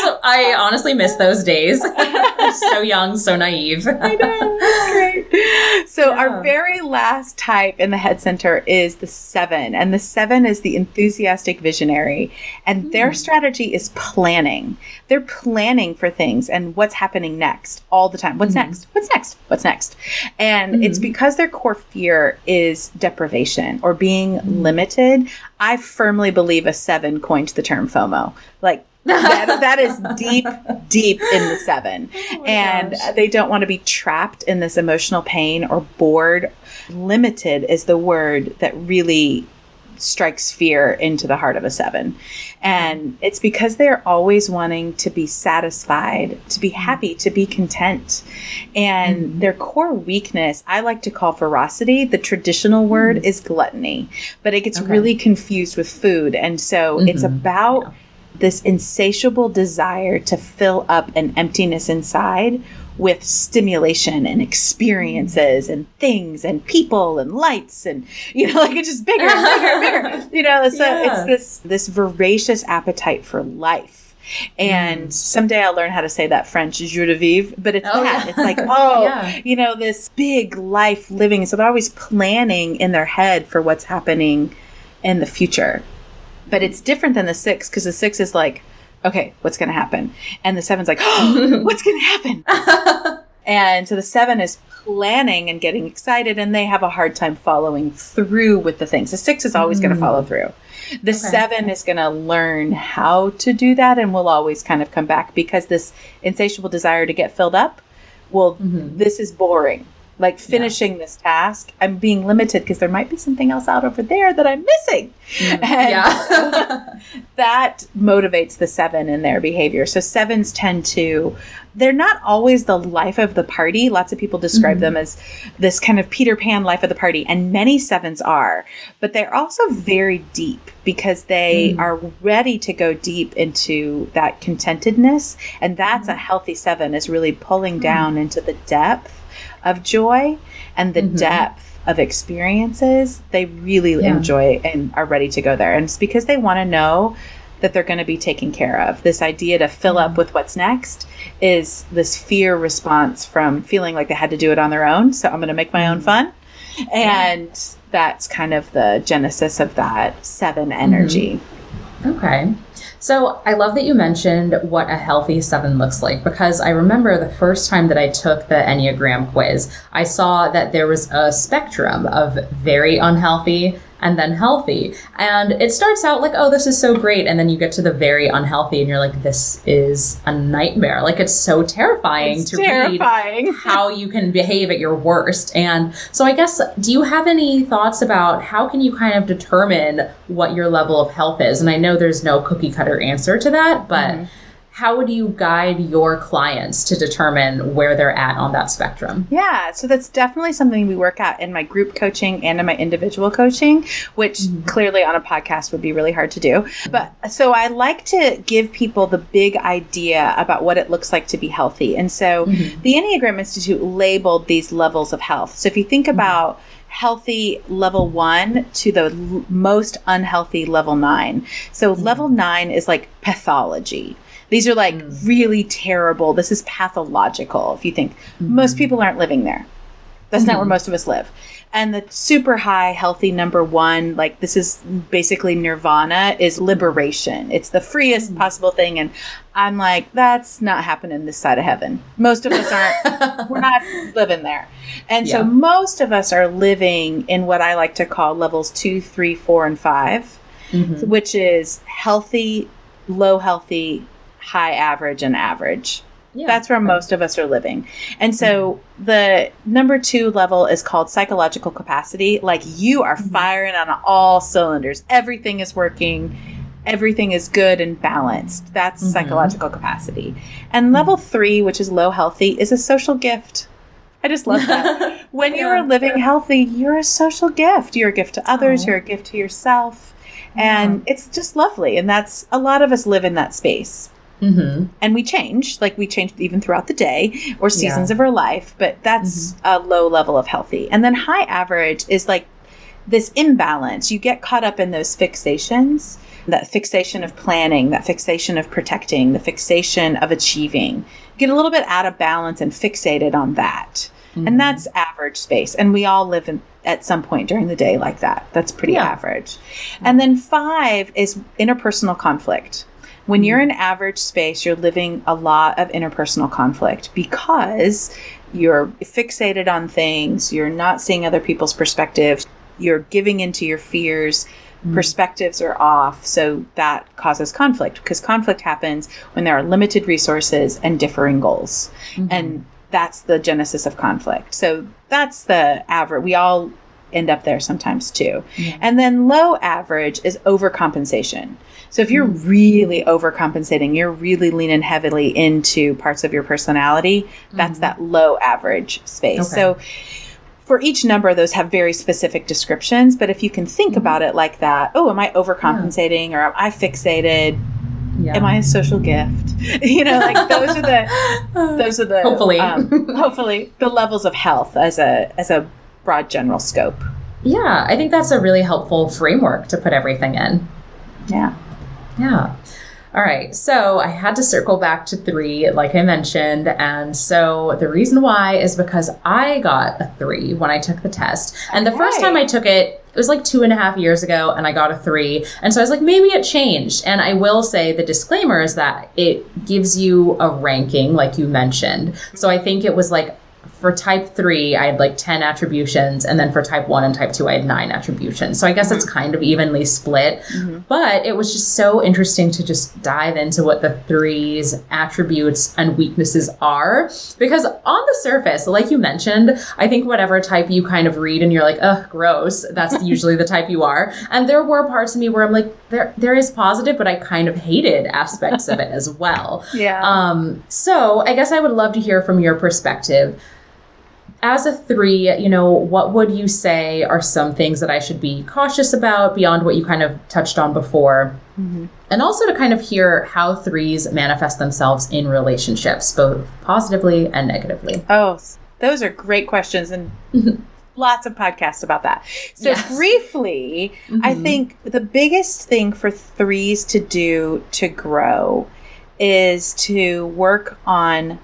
So I honestly miss those days. (laughs) (laughs) so young, so naive. I know. That's great. So, (laughs) Yeah. our very last type in the head center is the seven. And the seven is the enthusiastic visionary. And their Hmm. strategy is planning. They're planning for things and what's happening next all the time. What's Mhm. next? What's next? What's next? And it's Mhm. because their core fear is deprivation or being Mhm. limited. I firmly believe a seven coined the term FOMO. Like, that, that is (laughs) deep, deep in the seven. Oh and gosh. they don't want to be trapped in this emotional pain or bored. Limited is the word that really strikes fear into the heart of a seven. And it's because they're always wanting to be satisfied, to be happy, to be content. And mm-hmm. their core weakness, I like to call ferocity. The traditional word mm-hmm. is gluttony, but it gets okay. really confused with food. And so mm-hmm. it's about. This insatiable desire to fill up an emptiness inside with stimulation and experiences and things and people and lights and you know (laughs) like it's just bigger and bigger and bigger (laughs) you know so yeah. it's this this voracious appetite for life and mm. someday I'll learn how to say that French joie de vivre, but it's oh, that. Yeah. It's like, (laughs) oh, yeah. you know, this big life living. So they're always planning in their head for what's happening in the future but it's different than the six because the six is like, okay, what's going to happen? And the seven's like, oh, (gasps) what's going to happen? (laughs) and so the seven is planning and getting excited, and they have a hard time following through with the things. The six is always mm. going to follow through. The okay. seven is going to learn how to do that and will always kind of come back because this insatiable desire to get filled up, well, mm-hmm. this is boring like finishing yeah. this task i'm being limited because there might be something else out over there that i'm missing mm, yeah (laughs) that motivates the seven in their behavior so sevens tend to they're not always the life of the party lots of people describe mm-hmm. them as this kind of peter pan life of the party and many sevens are but they're also very deep because they mm. are ready to go deep into that contentedness and that's mm. a healthy seven is really pulling mm. down into the depth of joy and the mm-hmm. depth of experiences, they really yeah. enjoy and are ready to go there. And it's because they want to know that they're going to be taken care of. This idea to fill mm-hmm. up with what's next is this fear response from feeling like they had to do it on their own. So I'm going to make my own mm-hmm. fun. And yeah. that's kind of the genesis of that seven energy. Mm-hmm. Okay. So I love that you mentioned what a healthy seven looks like because I remember the first time that I took the Enneagram quiz, I saw that there was a spectrum of very unhealthy and then healthy. And it starts out like, oh, this is so great. And then you get to the very unhealthy and you're like, this is a nightmare. Like it's so terrifying it's to terrifying. read (laughs) how you can behave at your worst. And so I guess, do you have any thoughts about how can you kind of determine what your level of health is? And I know there's no cookie cutter answer to that, but mm-hmm how would you guide your clients to determine where they're at on that spectrum? Yeah, so that's definitely something we work at in my group coaching and in my individual coaching, which mm-hmm. clearly on a podcast would be really hard to do. But so I like to give people the big idea about what it looks like to be healthy. And so mm-hmm. the Enneagram Institute labeled these levels of health. So if you think mm-hmm. about healthy level one to the l- most unhealthy level nine. So mm-hmm. level nine is like pathology. These are like mm. really terrible. This is pathological. If you think mm-hmm. most people aren't living there, that's mm-hmm. not where mm-hmm. most of us live. And the super high, healthy number one, like this is basically nirvana, is liberation. It's the freest mm-hmm. possible thing. And I'm like, that's not happening this side of heaven. Most of us aren't, (laughs) we're not living there. And yeah. so most of us are living in what I like to call levels two, three, four, and 5 mm-hmm. which is healthy, low healthy, high average and average. Yeah, That's where right. most of us are living. And so mm-hmm. the number two level is called psychological capacity. Like you are mm-hmm. firing on all cylinders, everything is working, everything is good and balanced. That's mm-hmm. psychological capacity. And mm-hmm. level three, which is low healthy, is a social gift. I just love that. (laughs) when yeah. you are living healthy, you're a social gift. You're a gift to others, oh. you're a gift to yourself. And it's just lovely. And that's a lot of us live in that space. Mm-hmm. And we change, like we change even throughout the day or seasons yeah. of our life, but that's mm-hmm. a low level of healthy. And then high average is like this imbalance. You get caught up in those fixations, that fixation of planning, that fixation of protecting, the fixation of achieving. Get a little bit out of balance and fixated on that. Mm-hmm. And that's average space. And we all live in, at some point during the day like that. That's pretty yeah. average. And then five is interpersonal conflict. When you're mm. in average space, you're living a lot of interpersonal conflict because you're fixated on things, you're not seeing other people's perspectives, you're giving into your fears mm. perspectives are off. So that causes conflict because conflict happens when there are limited resources and differing goals. Mm-hmm. And that's the genesis of conflict. So that's the average. We all end up there sometimes too. And then low average is overcompensation. So if you're really overcompensating, you're really leaning heavily into parts of your personality, that's that low average space. Okay. So for each number, those have very specific descriptions. But if you can think about it like that, oh, am I overcompensating or am I fixated? Yeah. Am I a social gift? (laughs) you know, like those are the (laughs) those are the Hopefully. um, (laughs) hopefully the levels of health as a as a broad general scope. Yeah, I think that's a really helpful framework to put everything in. Yeah. Yeah. All right. So I had to circle back to three, like I mentioned. And so the reason why is because I got a three when I took the test. And the first time I took it, it was like two and a half years ago, and I got a three. And so I was like, maybe it changed. And I will say the disclaimer is that it gives you a ranking, like you mentioned. So I think it was like for type three, I had like 10 attributions, and then for type one and type two, I had nine attributions. So I guess it's kind of evenly split. But it was just so interesting to just dive into what the threes attributes and weaknesses are. Because on the surface, like you mentioned, I think whatever type you kind of read and you're like, ugh, gross, that's (laughs) usually the type you are. And there were parts of me where I'm like, there there is positive, but I kind of hated aspects of it as well. (laughs) Yeah. Um, so I guess I would love to hear from your perspective. As a three, you know, what would you say are some things that I should be cautious about beyond what you kind of touched on before? Mm-hmm. And also to kind of hear how threes manifest themselves in relationships, both positively and negatively. Oh, those are great questions and mm-hmm. lots of podcasts about that. So, Yes. briefly, I mm-hmm. think the biggest thing for threes to do to grow is to work on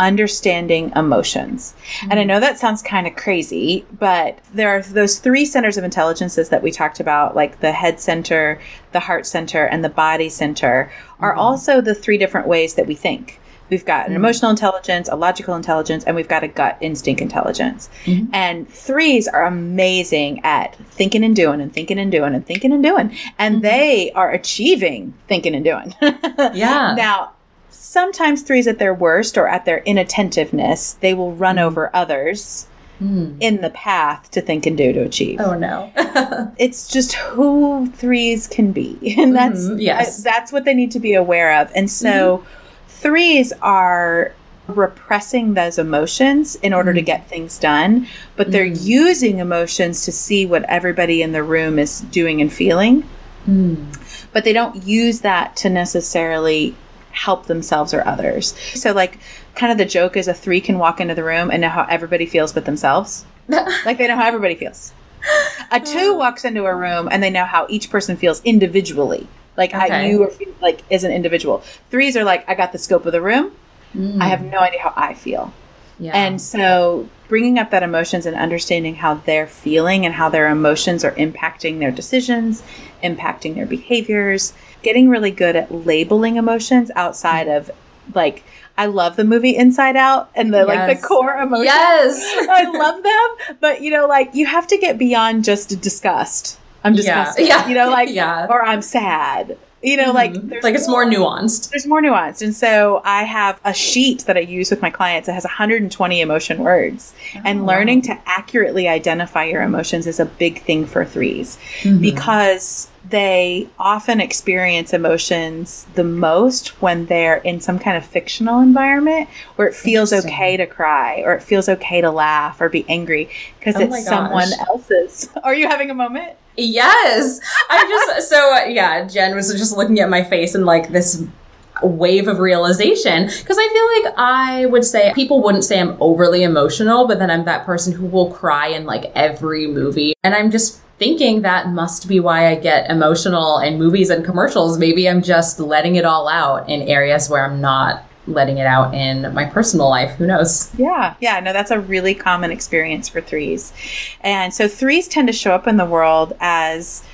understanding emotions. And I mm. know that sounds kind of crazy, but there are those three centers of intelligences that we talked about, like the head center, the heart center, and the body center, are mm-hmm. also the three different ways that we think. We've got an mm. emotional intelligence, a logical intelligence, and we've got a gut instinct intelligence. Mm-hmm. And threes are amazing at thinking and doing and thinking and doing and thinking and doing. And mm-hmm. they are achieving thinking and doing. (laughs) Yeah. Now, sometimes threes at their worst or at their inattentiveness, they will run hmm. over others hmm. in the path to think and do to achieve. Oh no. (laughs) It's just who threes can be. (laughs) And that's Mhm, yes. uh, that's what they need to be aware of. And so mm-hmm. threes are repressing those emotions in order to mm. get things done, but they're mm. using emotions to see what everybody in the room is doing and feeling. Mm. But they don't use that to necessarily help themselves or others. So like kind of the joke is a 3 can walk into the room and know how everybody feels but themselves. (laughs) like they know how everybody feels. A 2 um, walks into a room and they know how each person feels individually. Like how you are like as an individual. Threes are like I got the scope of the room. I mm. have no idea how I feel. Yeah. And so bringing up that emotions and understanding how they're feeling and how their emotions are impacting their decisions, impacting their behaviors, getting really good at labeling emotions outside of like I love the movie Inside Out and the like the core emotions. yes. (laughs) I love them, but you know like you have to get beyond just disgust. I'm Yeah. disgusted. Yeah. You know like (laughs) Yeah. or I'm sad. You know like there's like it's more nuanced. there's more nuanced. And so I have a sheet that I use with my clients that has 120 emotion words. and learning to accurately identify your emotions is a big thing for 3s because they often experience emotions the most when they're in some kind of fictional environment where it feels okay to cry or it feels okay to laugh or be angry because Oh it's someone else's. (laughs) Are you having a moment? Yes. I just (laughs) so uh, yeah, Jen was just looking at my face and like this wave of realization because I feel like I would say people wouldn't say I'm overly emotional, but then I'm that person who will cry in like every movie. And I'm just thinking that must be why I get emotional in movies and commercials. Maybe I'm just letting it all out in areas where I'm not letting it out in my personal life. Who knows? Yeah, yeah, no, that's a really common experience for threes. And so threes tend to show up in the world as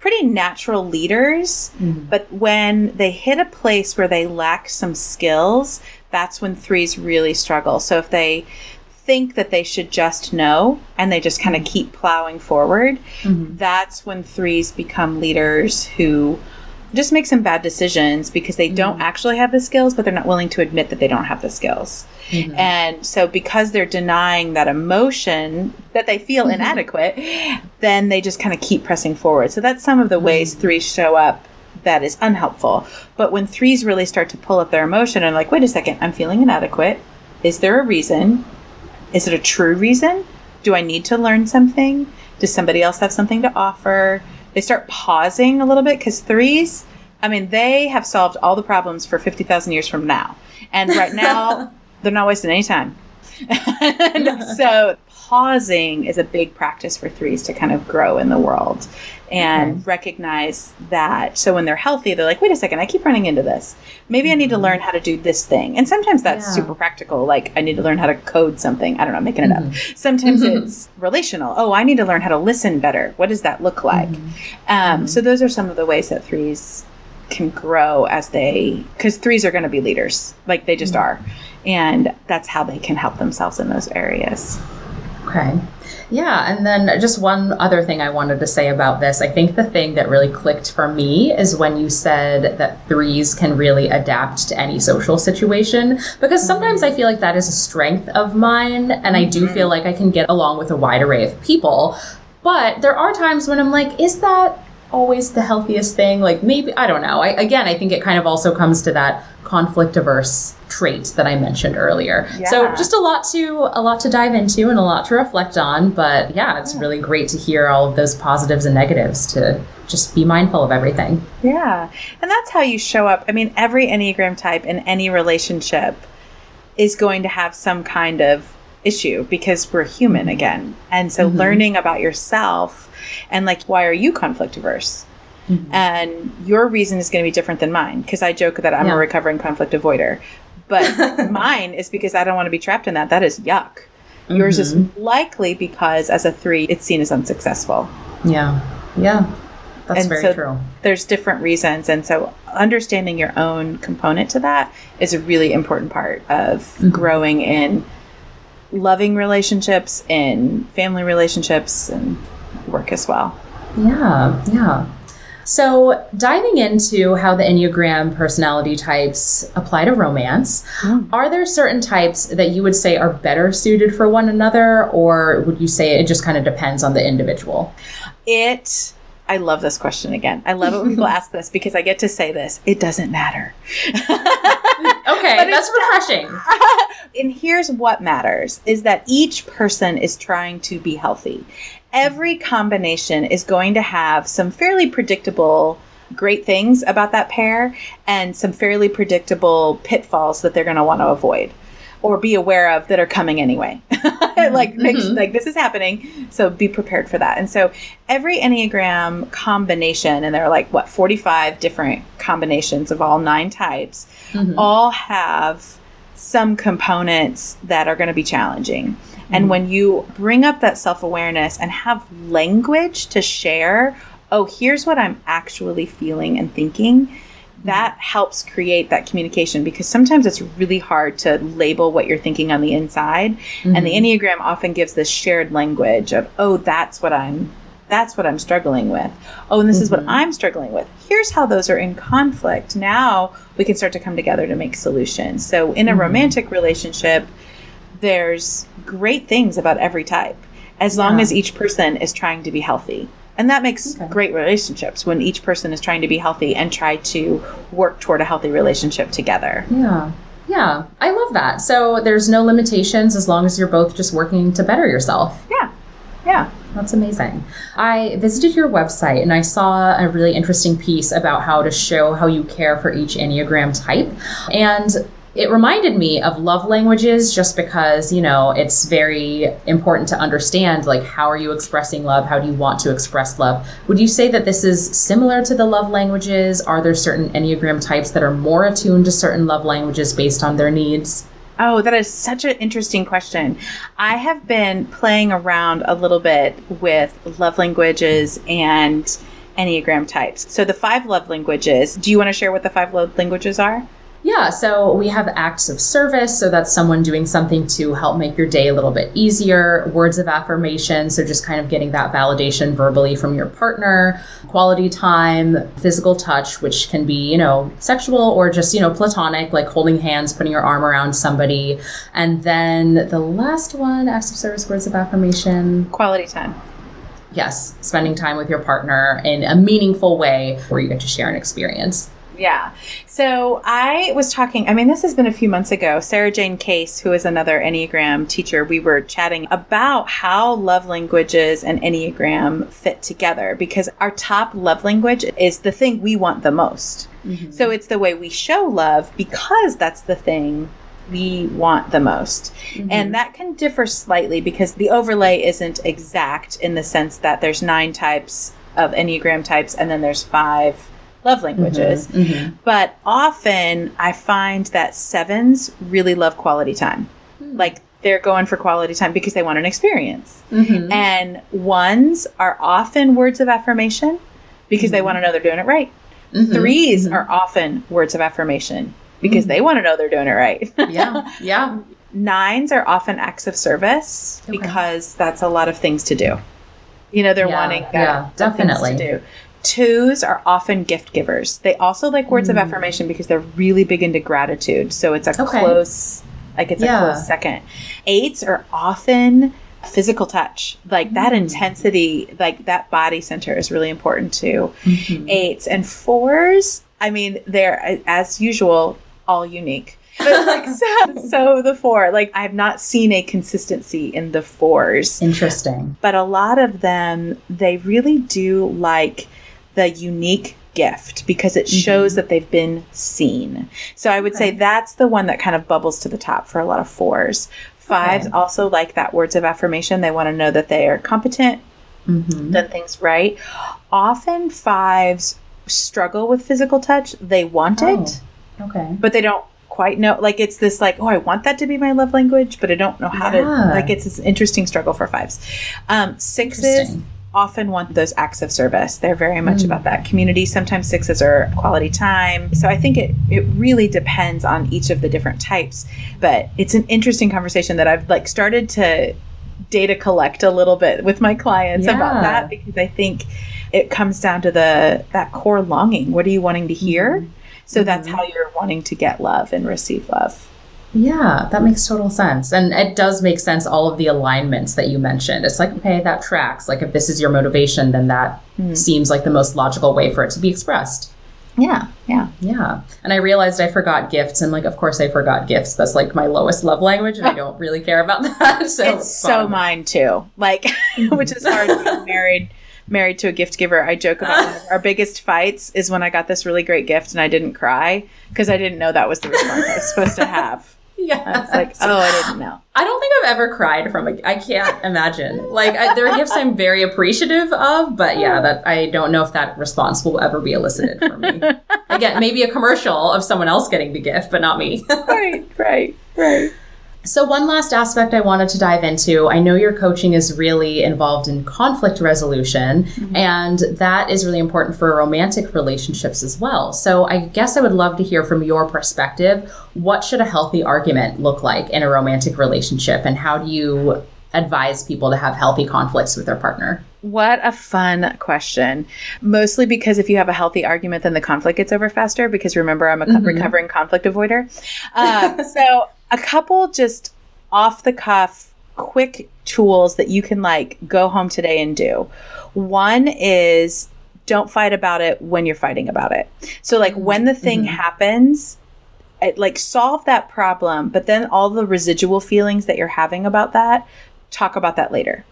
pretty natural leaders, mm-hmm. but when they hit a place where they lack some skills, that's when threes really struggle. So if they think that they should just know and they just kind of mm-hmm. keep plowing forward, mm-hmm. that's when threes become leaders who just make some bad decisions because they don't mm-hmm. actually have the skills, but they're not willing to admit that they don't have the skills. Mm-hmm. And so, because they're denying that emotion that they feel mm-hmm. inadequate, then they just kind of keep pressing forward. So, that's some of the ways threes show up that is unhelpful. But when threes really start to pull up their emotion and, like, wait a second, I'm feeling inadequate. Is there a reason? Is it a true reason? Do I need to learn something? Does somebody else have something to offer? They start pausing a little bit because threes, I mean, they have solved all the problems for 50,000 years from now. And right now, (laughs) they're not wasting any time. (laughs) and so pausing is a big practice for threes to kind of grow in the world and mm-hmm. recognize that. So when they're healthy, they're like, wait a second, I keep running into this. Maybe I need to mm-hmm. learn how to do this thing. And sometimes that's Yeah. super practical. Like I need to learn how to code something. I don't know, I'm making it up. Mm-hmm. Sometimes it's relational. Oh, I need to learn how to listen better. What does that look like? Um, So those are some of the ways that threes can grow as they because threes are going to be leaders like they just are and that's how they can help themselves in those areas Okay. Yeah, and then just one other thing I wanted to say about this. I think the thing that really clicked for me is when you said that threes can really adapt to any social situation. Because sometimes I feel like that is a strength of mine, and I do feel mm-hmm. like I can get along with a wide array of people. But there are times when I'm like, is that always the healthiest thing? Like maybe I don't know. I, again, I think it kind of also comes to that conflict averse trait that I mentioned earlier. So just a lot to a lot to dive into and a lot to reflect on. But yeah, it's really great to hear all of those positives and negatives to just be mindful of everything. yeah and that's how you show up i mean every enneagram type in any relationship is going to have some kind of issue because we're human again and so mm-hmm. learning about yourself and like why are you conflict averse and your reason is going to be different than mine because i joke that i'm Yeah. a recovering conflict avoider but (laughs) mine is because i don't want to be trapped in that that is yuck yours is likely because as a three it's seen as unsuccessful Yeah. Yeah. That's And very so true. there's different reasons and so understanding your own component to that is a really important part of Mm-hmm. growing in loving relationships in family relationships and work as well Yeah, yeah. So, diving into how the Enneagram personality types apply to romance, hmm. are there certain types that you would say are better suited for one another, or would you say it just kind of depends on the individual? it i love this question again i love it when people (laughs) ask this because i get to say this it doesn't matter (laughs) Okay, that's refreshing. (laughs) and here's what matters is that each person is trying to be healthy. Every combination is going to have some fairly predictable great things about that pair and some fairly predictable pitfalls that they're going to want to avoid or be aware of that are coming anyway. (laughs) Mm-hmm. like make, mm-hmm. like this is happening, so be prepared for that. And so every enneagram combination and there are like what 45 different combinations of all nine types mm-hmm. all have some components that are going to be challenging. And mm-hmm. when you bring up that self awareness and have language to share, oh, here's what I'm actually feeling and thinking, mm-hmm. that helps create that communication because sometimes it's really hard to label what you're thinking on the inside. And the mm-hmm. Enneagram often gives this shared language of, oh, that's what I'm. That's what I'm struggling with. Oh, and this is what I'm struggling with. Here's how those are in conflict. Now we can start to come together to make solutions. So, in a romantic relationship, there's great things about every type as long Yeah. as each person is trying to be healthy. And that makes Okay. great relationships when each person is trying to be healthy and try to work toward a healthy relationship together. Yeah. Yeah, I love that. So there's no limitations as long as you're both just working to better yourself. Yeah. Yeah. That's amazing. I visited your website and I saw a really interesting piece about how to show how you care for each Enneagram type. And it reminded me of love languages just because, you know, it's very important to understand like how are you expressing love? How do you want to express love? Would you say that this is similar to the love languages? Are there certain Enneagram types that are more attuned to certain love languages based on their needs? Oh, that is such an interesting question. I have been playing around a little bit with love languages and Enneagram types. So, the five love languages, do you want to share what the five love languages are? Yeah, so we have acts of service. So that's someone doing something to help make your day a little bit easier. Words of affirmation. So just kind of getting that validation verbally from your partner. Quality time, physical touch, which can be, you know, sexual or just, you know, platonic, like holding hands, putting your arm around somebody. And then the last one, acts of service, words of affirmation. Quality time. Yes, spending time with your partner in a meaningful way where you get to share an experience. Yeah. So I was talking, I mean, this has been a few months ago. Sarah Jane Case, who is another Enneagram teacher, we were chatting about how love languages and Enneagram fit together because our top love language is the thing we want the most. Mm-hmm. So it's the way we show love because that's the thing we want the most. Mm-hmm. And that can differ slightly because the overlay isn't exact in the sense that there's nine types of Enneagram types and then there's five love languages. Mm-hmm, mm-hmm. But often I find that sevens really love quality time. Mm-hmm. Like they're going for quality time because they want an experience. Mm-hmm. And ones are often words of affirmation because they mm-hmm. want to know they're doing it right. Mm-hmm. Threes are often words of affirmation because they want to know they're doing it right. yeah. (laughs) Yeah. Nines are often acts of service okay. because that's a lot of things to do. You know, they're yeah, wanting that, yeah, definitely. to do. Twos are often gift givers. They also like words mm. of affirmation because they're really big into gratitude. So it's a okay. close, like it's yeah. a close second. Eights are often physical touch. Like mm. that intensity, like that body center is really important to mm-hmm. eights. And fours, I mean, they're as usual, all unique. (laughs) But like so, so the four, like I've not seen a consistency in the fours. Interesting. But a lot of them, they really do like the unique gift because it shows mm-hmm. that they've been seen. So I would okay. say that's the one that kind of bubbles to the top for a lot of fours. Fives okay. also like that words of affirmation. They want to know that they are competent, mm-hmm. done things right. Often fives struggle with physical touch. They want oh, it. Okay. But they don't quite know like it's this like oh i want that to be my love language but i don't know how yeah. to like it's this interesting struggle for fives um sixes often want those acts of service. They're very much mm. about that community. Sometimes sixes are quality time. So I think it, it really depends on each of the different types. But it's an interesting conversation that I've like started to data collect a little bit with my clients yeah. about that because I think it comes down to the that core longing. What are you wanting to hear? Mm-hmm. So mm-hmm. that's how you're wanting to get love and receive love. Yeah, that makes total sense. And it does make sense, all of the alignments that you mentioned. It's like, okay, that tracks. Like, if this is your motivation, then that mm. seems like the most logical way for it to be expressed. Yeah, yeah. Yeah. And I realized I forgot gifts. And, like, of course, I forgot gifts. That's like my lowest love language, and I don't really care about (laughs) that. So it's so mine, too. Like, (laughs) which is hard being married married to a gift giver, I joke about our biggest fights is when I got this really great gift and I didn't cry because I didn't know that was the response I was supposed to have. (laughs) Yeah. It's like, oh, I didn't know. I don't think I've ever cried from a. I can't imagine. Like, I, there are gifts I'm very appreciative of, but yeah, that I don't know if that response will ever be elicited for me. (laughs) Again, maybe a commercial of someone else getting the gift, but not me. (laughs) right, right, right. So, one last aspect I wanted to dive into I know your coaching is really involved in conflict resolution, mm-hmm. and that is really important for romantic relationships as well. So, I guess I would love to hear from your perspective what should a healthy argument look like in a romantic relationship, and how do you advise people to have healthy conflicts with their partner? What a fun question. Mostly because if you have a healthy argument, then the conflict gets over faster. Because remember, I'm a mm-hmm. recovering conflict avoider. Uh, (laughs) so a couple just off the cuff quick tools that you can like go home today and do. One is don't fight about it when you're fighting about it. So like when the thing mm-hmm. happens, it, like solve that problem, but then all the residual feelings that you're having about that, talk about that later.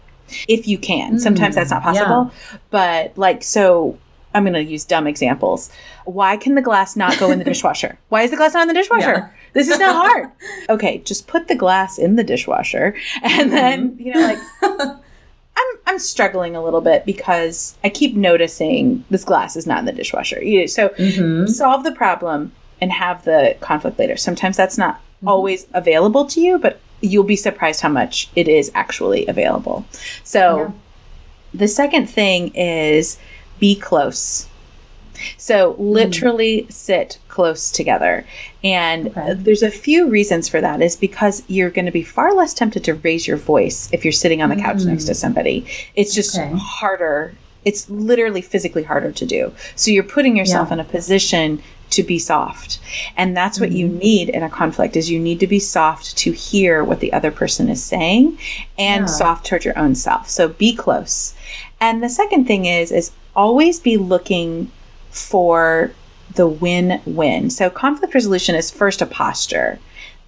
If you can. Mm, Sometimes that's not possible. Yeah. But like so I'm going to use dumb examples. Why can the glass not go in the (laughs) dishwasher? Why is the glass not in the dishwasher? Yeah. This is not hard. (laughs) okay, just put the glass in the dishwasher and then, mm-hmm. you know, like (laughs) I'm I'm struggling a little bit because I keep noticing this glass is not in the dishwasher. So mm-hmm. solve the problem and have the conflict later. Sometimes that's not mm-hmm. always available to you, but you'll be surprised how much it is actually available. So yeah. the second thing is be close. So literally mm. sit close together. And okay. there's a few reasons for that is because you're going to be far less tempted to raise your voice if you're sitting on the couch mm. next to somebody. It's just okay. harder. It's literally physically harder to do. So you're putting yourself yeah. in a position to be soft. And that's what mm-hmm. you need in a conflict is you need to be soft to hear what the other person is saying and yeah. soft toward your own self. So be close. And the second thing is is always be looking for the win-win. So conflict resolution is first a posture.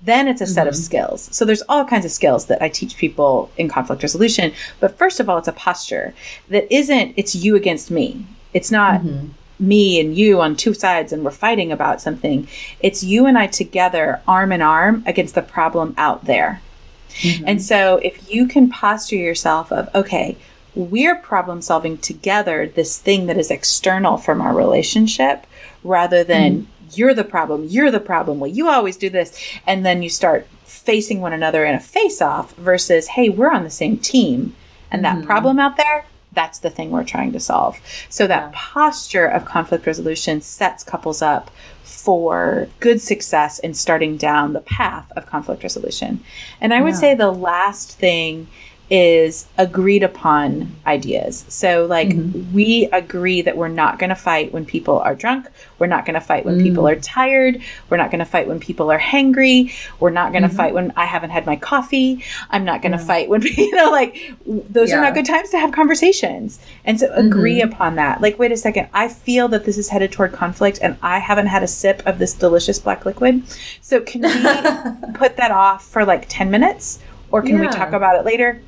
Then it's a set mm-hmm. of skills. So there's all kinds of skills that I teach people in conflict resolution, but first of all it's a posture that isn't it's you against me. It's not mm-hmm me and you on two sides and we're fighting about something. It's you and I together, arm in arm, against the problem out there. Mm-hmm. And so if you can posture yourself of, okay, we're problem solving together this thing that is external from our relationship rather than mm-hmm. you're the problem, you're the problem. Well, you always do this. And then you start facing one another in a face off versus, hey, we're on the same team. And that mm-hmm. problem out there, that's the thing we're trying to solve. So that yeah. posture of conflict resolution sets couples up for good success in starting down the path of conflict resolution. And I would say the last thing is agreed upon ideas. So, like, mm-hmm. we agree that we're not going to fight when people are drunk. We're not going to fight when mm. people are tired. We're not going to fight when people are hangry. We're not going to mm-hmm. fight when I haven't had my coffee. I'm not going to yeah. fight when, (laughs) you know, like, those yeah. are not good times to have conversations. And so, agree mm-hmm. upon that. Like, wait a second, I feel that this is headed toward conflict and I haven't had a sip of this delicious black liquid. So, can we (laughs) put that off for like 10 minutes? Or can yeah. we talk about it later?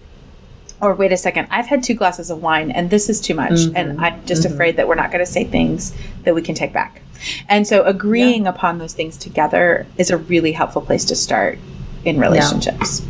Or wait a second, I've had two glasses of wine and this is too much. Mm-hmm. And I'm just mm-hmm. afraid that we're not going to say things that we can take back. And so agreeing yeah. upon those things together is a really helpful place to start in relationships. Yeah.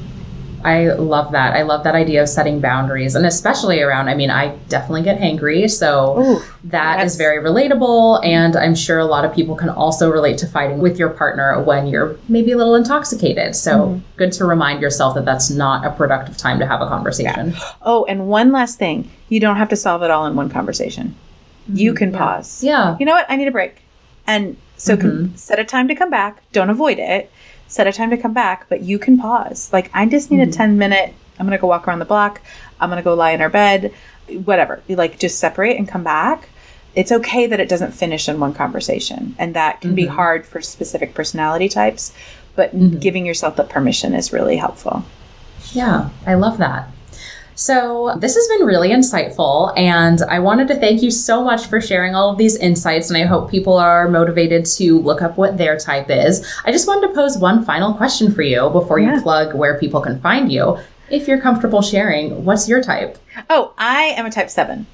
I love that. I love that idea of setting boundaries and especially around, I mean, I definitely get hangry. So Ooh, that yes. is very relatable. And I'm sure a lot of people can also relate to fighting with your partner when you're maybe a little intoxicated. So mm-hmm. good to remind yourself that that's not a productive time to have a conversation. Yeah. Oh, and one last thing you don't have to solve it all in one conversation. You mm-hmm. can yeah. pause. Yeah. You know what? I need a break. And so mm-hmm. set a time to come back. Don't avoid it set a time to come back, but you can pause. Like, I just need mm-hmm. a 10 minute, I'm going to go walk around the block. I'm going to go lie in our bed, whatever. Like, just separate and come back. It's okay that it doesn't finish in one conversation. And that can mm-hmm. be hard for specific personality types, but mm-hmm. giving yourself the permission is really helpful. Yeah, I love that. So, this has been really insightful, and I wanted to thank you so much for sharing all of these insights. And I hope people are motivated to look up what their type is. I just wanted to pose one final question for you before yeah. you plug where people can find you. If you're comfortable sharing, what's your type? Oh, I am a type seven.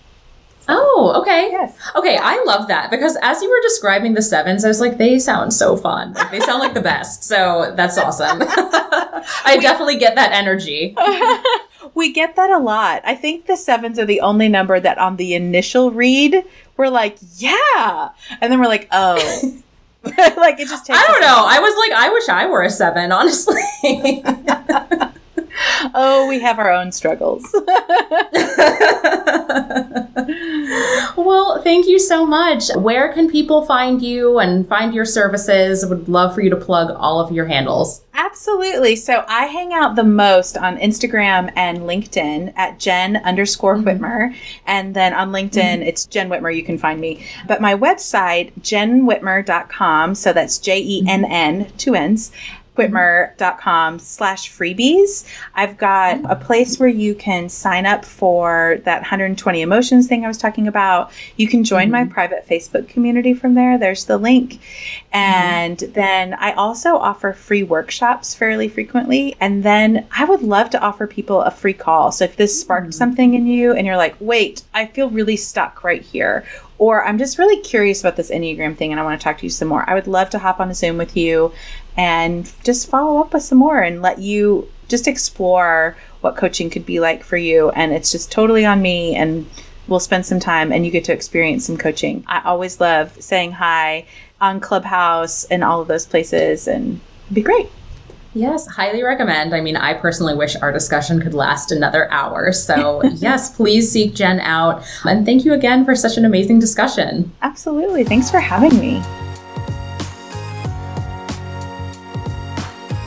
Oh, okay. Yes. Okay, I love that because as you were describing the sevens, I was like, they sound so fun. Like, they sound like the best. So that's awesome. (laughs) I we, definitely get that energy. (laughs) we get that a lot. I think the sevens are the only number that on the initial read, we're like, yeah. And then we're like, oh. (laughs) (laughs) like it just takes I don't know. I was like, I wish I were a seven, honestly. (laughs) oh, we have our own struggles. Well, thank you so much. Where can people find you and find your services? Would love for you to plug all of your handles. Absolutely. So I hang out the most on Instagram and LinkedIn at Jenn underscore mm-hmm. Whitmer. And then on LinkedIn, mm-hmm. it's Jenn Whitmer. You can find me. But my website, jennwhitmer.com. So that's J E N N, two N's whitmer.com slash freebies. I've got a place where you can sign up for that 120 emotions thing I was talking about. You can join mm-hmm. my private Facebook community from there. There's the link. And mm-hmm. then I also offer free workshops fairly frequently. And then I would love to offer people a free call. So if this sparked mm-hmm. something in you and you're like, wait, I feel really stuck right here, or I'm just really curious about this Enneagram thing and I want to talk to you some more. I would love to hop on a Zoom with you and just follow up with some more and let you just explore what coaching could be like for you. And it's just totally on me and we'll spend some time and you get to experience some coaching. I always love saying hi on Clubhouse and all of those places and be great. Yes, highly recommend. I mean, I personally wish our discussion could last another hour. So, (laughs) yes, please seek Jenn out. And thank you again for such an amazing discussion. Absolutely. Thanks for having me.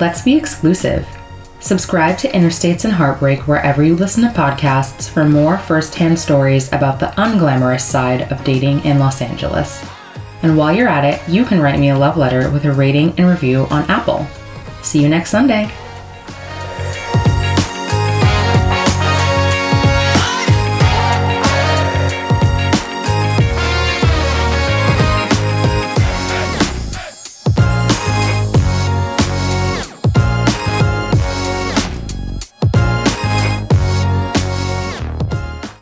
Let's be exclusive. Subscribe to Interstates and Heartbreak wherever you listen to podcasts for more firsthand stories about the unglamorous side of dating in Los Angeles. And while you're at it, you can write me a love letter with a rating and review on Apple. See you next Sunday.